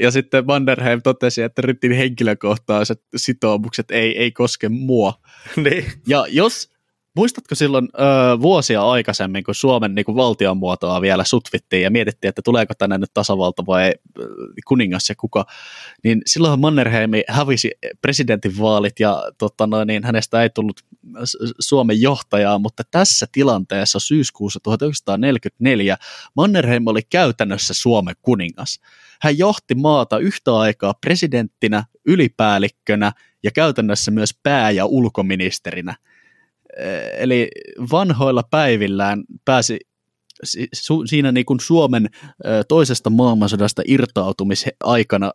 ja sitten Mannerheim totesi, että Rittin henkilökohtaiset sitoumukset ei, ei koske mua. niin. Ja jos, Muistatko silloin ö, vuosia aikaisemmin, kun Suomen niin kuin valtionmuotoa vielä sutvittiin ja mietittiin, että tuleeko tänne nyt tasavalta vai kuningas ja kuka, niin silloin Mannerheim hävisi presidentinvaalit ja tota noin, niin hänestä ei tullut Suomen johtajaa, mutta tässä tilanteessa syyskuussa 1944 Mannerheim oli käytännössä Suomen kuningas. Hän johti maata yhtä aikaa presidenttinä, ylipäällikkönä ja käytännössä myös pää- ja ulkoministerinä – eli vanhoilla päivillään pääsi siinä niin kuin Suomen toisesta maailmansodasta irtautumisaikana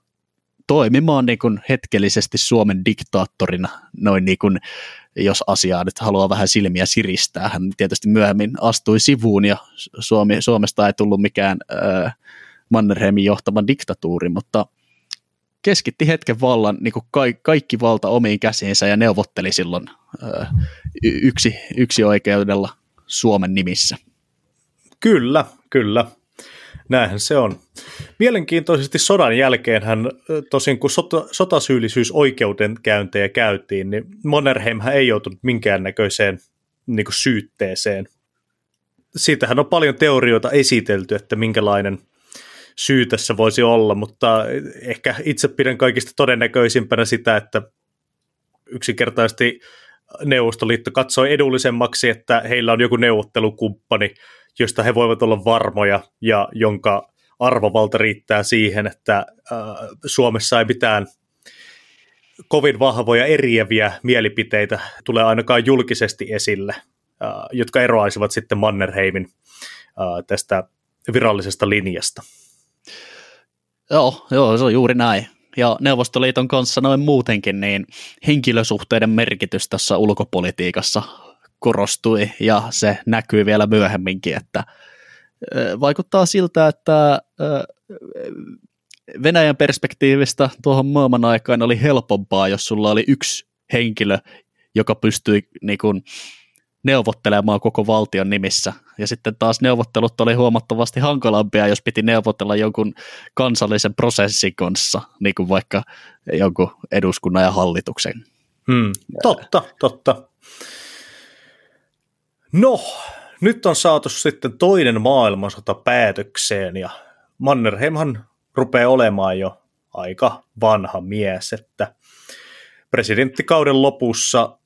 toimimaan niin kuin hetkellisesti Suomen diktaattorina, noin niin kuin, jos asiaa nyt haluaa vähän silmiä siristää. Hän tietysti myöhemmin astui sivuun ja Suomi, Suomesta ei tullut mikään äh, Mannerheimin johtama diktatuuri, mutta keskitti hetken vallan, niin kuin ka- kaikki valta omiin käsiinsä ja neuvotteli silloin yksi, yksi oikeudella Suomen nimissä. Kyllä, kyllä. Näinhän se on. Mielenkiintoisesti sodan jälkeen hän, tosin kun sota, sotasyyllisyysoikeudenkäyntejä käytiin, niin Mannerheim ei joutunut minkäännäköiseen niin kuin syytteeseen. Siitähän on paljon teorioita esitelty, että minkälainen – syy tässä voisi olla, mutta ehkä itse pidän kaikista todennäköisimpänä sitä, että yksinkertaisesti Neuvostoliitto katsoi edullisemmaksi, että heillä on joku neuvottelukumppani, josta he voivat olla varmoja ja jonka arvovalta riittää siihen, että äh, Suomessa ei mitään kovin vahvoja eriäviä mielipiteitä tule ainakaan julkisesti esille, äh, jotka eroaisivat sitten Mannerheimin äh, tästä virallisesta linjasta. Joo, joo, se on juuri näin. Ja Neuvostoliiton kanssa noin muutenkin, niin henkilösuhteiden merkitys tässä ulkopolitiikassa korostui, ja se näkyy vielä myöhemminkin, että vaikuttaa siltä, että Venäjän perspektiivistä tuohon maailman aikaan oli helpompaa, jos sulla oli yksi henkilö, joka pystyi niin kuin, neuvottelemaan koko valtion nimissä. Ja sitten taas neuvottelut oli huomattavasti hankalampia, jos piti neuvotella jonkun kansallisen prosessin kanssa, niin kuin vaikka jonkun eduskunnan ja hallituksen. Hmm. Totta, totta. No, nyt on saatu sitten toinen maailmansota päätökseen ja Mannerheimhan rupeaa olemaan jo aika vanha mies, että presidenttikauden lopussa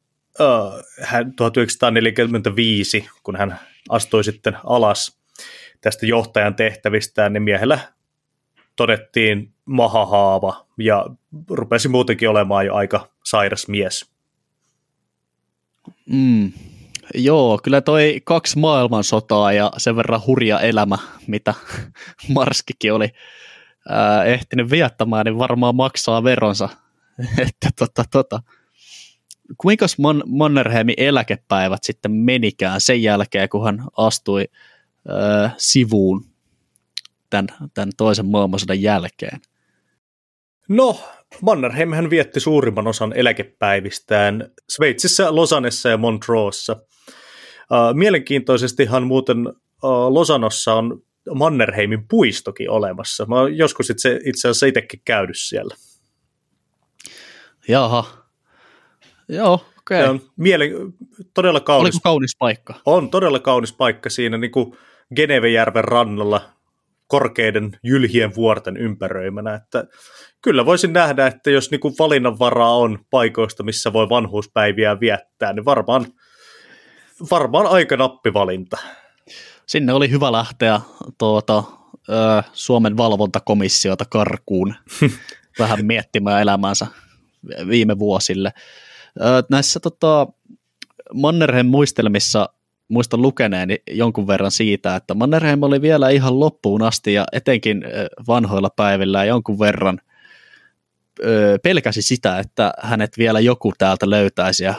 hän 1945, kun hän astui sitten alas tästä johtajan tehtävistään, niin miehellä todettiin mahahaava ja rupesi muutenkin olemaan jo aika sairas mies. Mm, joo, kyllä toi kaksi maailmansotaa ja sen verran hurja elämä, mitä Marskikin oli ehtinyt viettämään, niin varmaan maksaa veronsa. että tota, tota, kuinka Man- Mannerheimin eläkepäivät sitten menikään sen jälkeen, kun hän astui ö, sivuun tämän, tämän toisen maailmansodan jälkeen? No, Mannerheim hän vietti suurimman osan eläkepäivistään Sveitsissä, Losannessa ja Montroossa. Uh, mielenkiintoisestihan muuten uh, Losanossa on Mannerheimin puistokin olemassa. Mä oon joskus itse, itse asiassa itsekin käynyt siellä. Jaha, Joo, okei. Okay. on miele- todella kaunis. Oliko kaunis paikka? On todella kaunis paikka siinä niin kuin Genevejärven rannalla korkeiden jylhien vuorten ympäröimänä, että kyllä voisin nähdä, että jos niin kuin valinnanvaraa on paikoista, missä voi vanhuuspäiviä viettää, niin varmaan, varmaan aika nappivalinta. Sinne oli hyvä lähteä tuota, Suomen valvontakomissiota karkuun vähän miettimään elämänsä viime vuosille. Näissä tota, Mannerheim muistelmissa muistan lukeneeni jonkun verran siitä, että Mannerheim oli vielä ihan loppuun asti ja etenkin vanhoilla päivillä jonkun verran pelkäsi sitä, että hänet vielä joku täältä löytäisi ja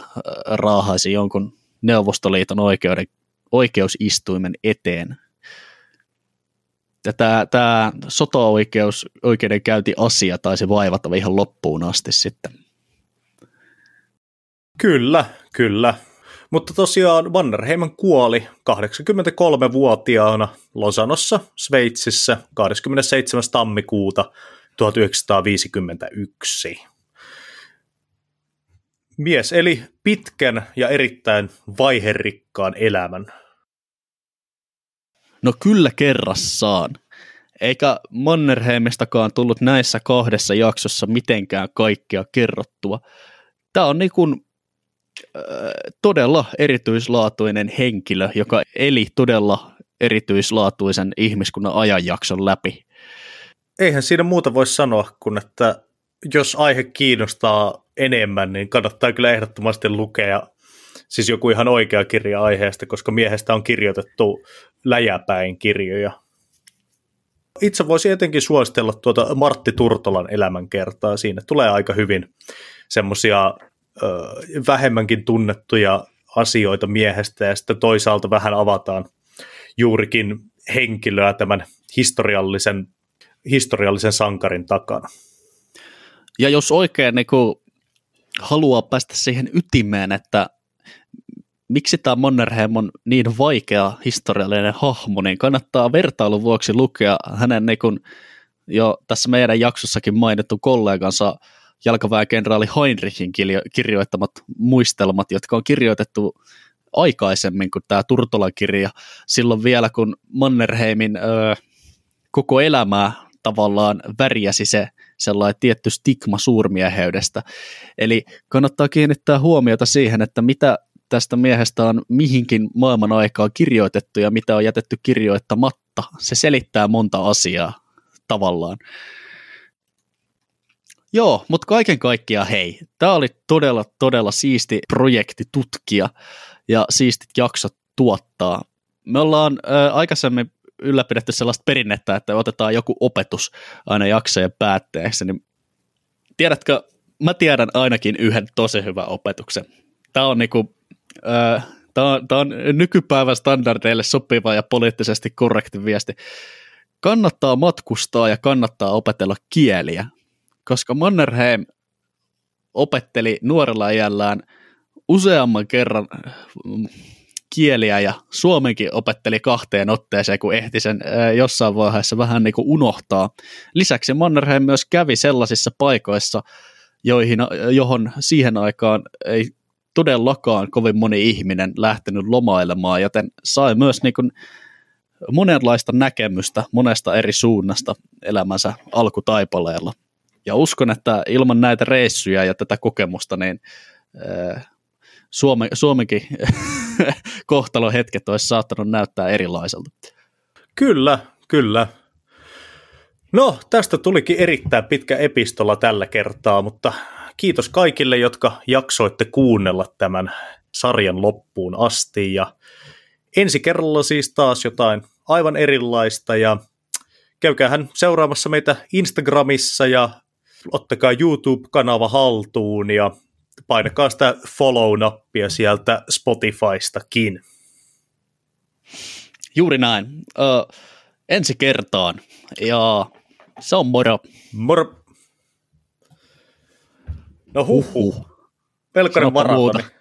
raahaisi jonkun Neuvostoliiton oikeuden, oikeusistuimen eteen. Tämä, tämä sota-oikeus, oikeudenkäynti-asia taisi vaivata ihan loppuun asti sitten. Kyllä, kyllä. Mutta tosiaan Mannerheim kuoli 83-vuotiaana Losanossa, Sveitsissä 27. tammikuuta 1951. Mies eli pitkän ja erittäin vaiherikkaan elämän. No kyllä kerrassaan. Eikä Mannerheimistakaan tullut näissä kahdessa jaksossa mitenkään kaikkea kerrottua. Tämä on niin kuin todella erityislaatuinen henkilö, joka eli todella erityislaatuisen ihmiskunnan ajanjakson läpi. Eihän siinä muuta voi sanoa kuin, että jos aihe kiinnostaa enemmän, niin kannattaa kyllä ehdottomasti lukea siis joku ihan oikea kirja aiheesta, koska miehestä on kirjoitettu läjäpäin kirjoja. Itse voisi etenkin suositella tuota Martti Turtolan elämänkertaa. Siinä tulee aika hyvin semmoisia vähemmänkin tunnettuja asioita miehestä ja sitten toisaalta vähän avataan juurikin henkilöä tämän historiallisen, historiallisen sankarin takana. Ja jos oikein niin kuin haluaa päästä siihen ytimeen, että miksi tämä Mannerheim on niin vaikea historiallinen hahmo, niin kannattaa vertailun vuoksi lukea hänen niin kuin jo tässä meidän jaksossakin mainittu kollegansa jalkaväenkenraali Heinrichin kirjoittamat muistelmat, jotka on kirjoitettu aikaisemmin kuin tämä Turtolan kirja, silloin vielä kun Mannerheimin ö, koko elämää tavallaan värjäsi se sellainen tietty stigma suurmieheydestä. Eli kannattaa kiinnittää huomiota siihen, että mitä tästä miehestä on mihinkin maailman aikaan kirjoitettu ja mitä on jätetty kirjoittamatta. Se selittää monta asiaa tavallaan. Joo, mutta kaiken kaikkiaan hei, tämä oli todella, todella siisti projekti tutkia ja siistit jaksot tuottaa. Me ollaan ä, aikaisemmin ylläpidetty sellaista perinnettä, että otetaan joku opetus aina jaksojen päätteeksi, niin tiedätkö, mä tiedän ainakin yhden tosi hyvän opetuksen. Tämä on niinku, ä, Tämä on, on nykypäivän standardeille sopiva ja poliittisesti korrekti viesti. kannattaa matkustaa ja kannattaa opetella kieliä, koska Mannerheim opetteli nuorella iällään useamman kerran mm, kieliä ja suomenkin opetteli kahteen otteeseen, kun ehti sen jossain vaiheessa vähän niin kuin unohtaa. Lisäksi Mannerheim myös kävi sellaisissa paikoissa, joihin, johon siihen aikaan ei todellakaan kovin moni ihminen lähtenyt lomailemaan, joten sai myös niin kuin monenlaista näkemystä monesta eri suunnasta elämänsä alkutaipaleella. Ja uskon, että ilman näitä reissuja ja tätä kokemusta, niin Suome, Suomenkin kohtalohetket olisi saattanut näyttää erilaiselta. Kyllä, kyllä. No, tästä tulikin erittäin pitkä epistola tällä kertaa, mutta kiitos kaikille, jotka jaksoitte kuunnella tämän sarjan loppuun asti. Ja ensi kerralla siis taas jotain aivan erilaista ja käykäähän seuraamassa meitä Instagramissa ja ottakaa YouTube-kanava haltuun ja painakaa sitä follow-nappia sieltä Spotifystakin. Juuri näin. Ö, ensi kertaan ja se on moro. Moro. No huh huh. Pelkkarin varata.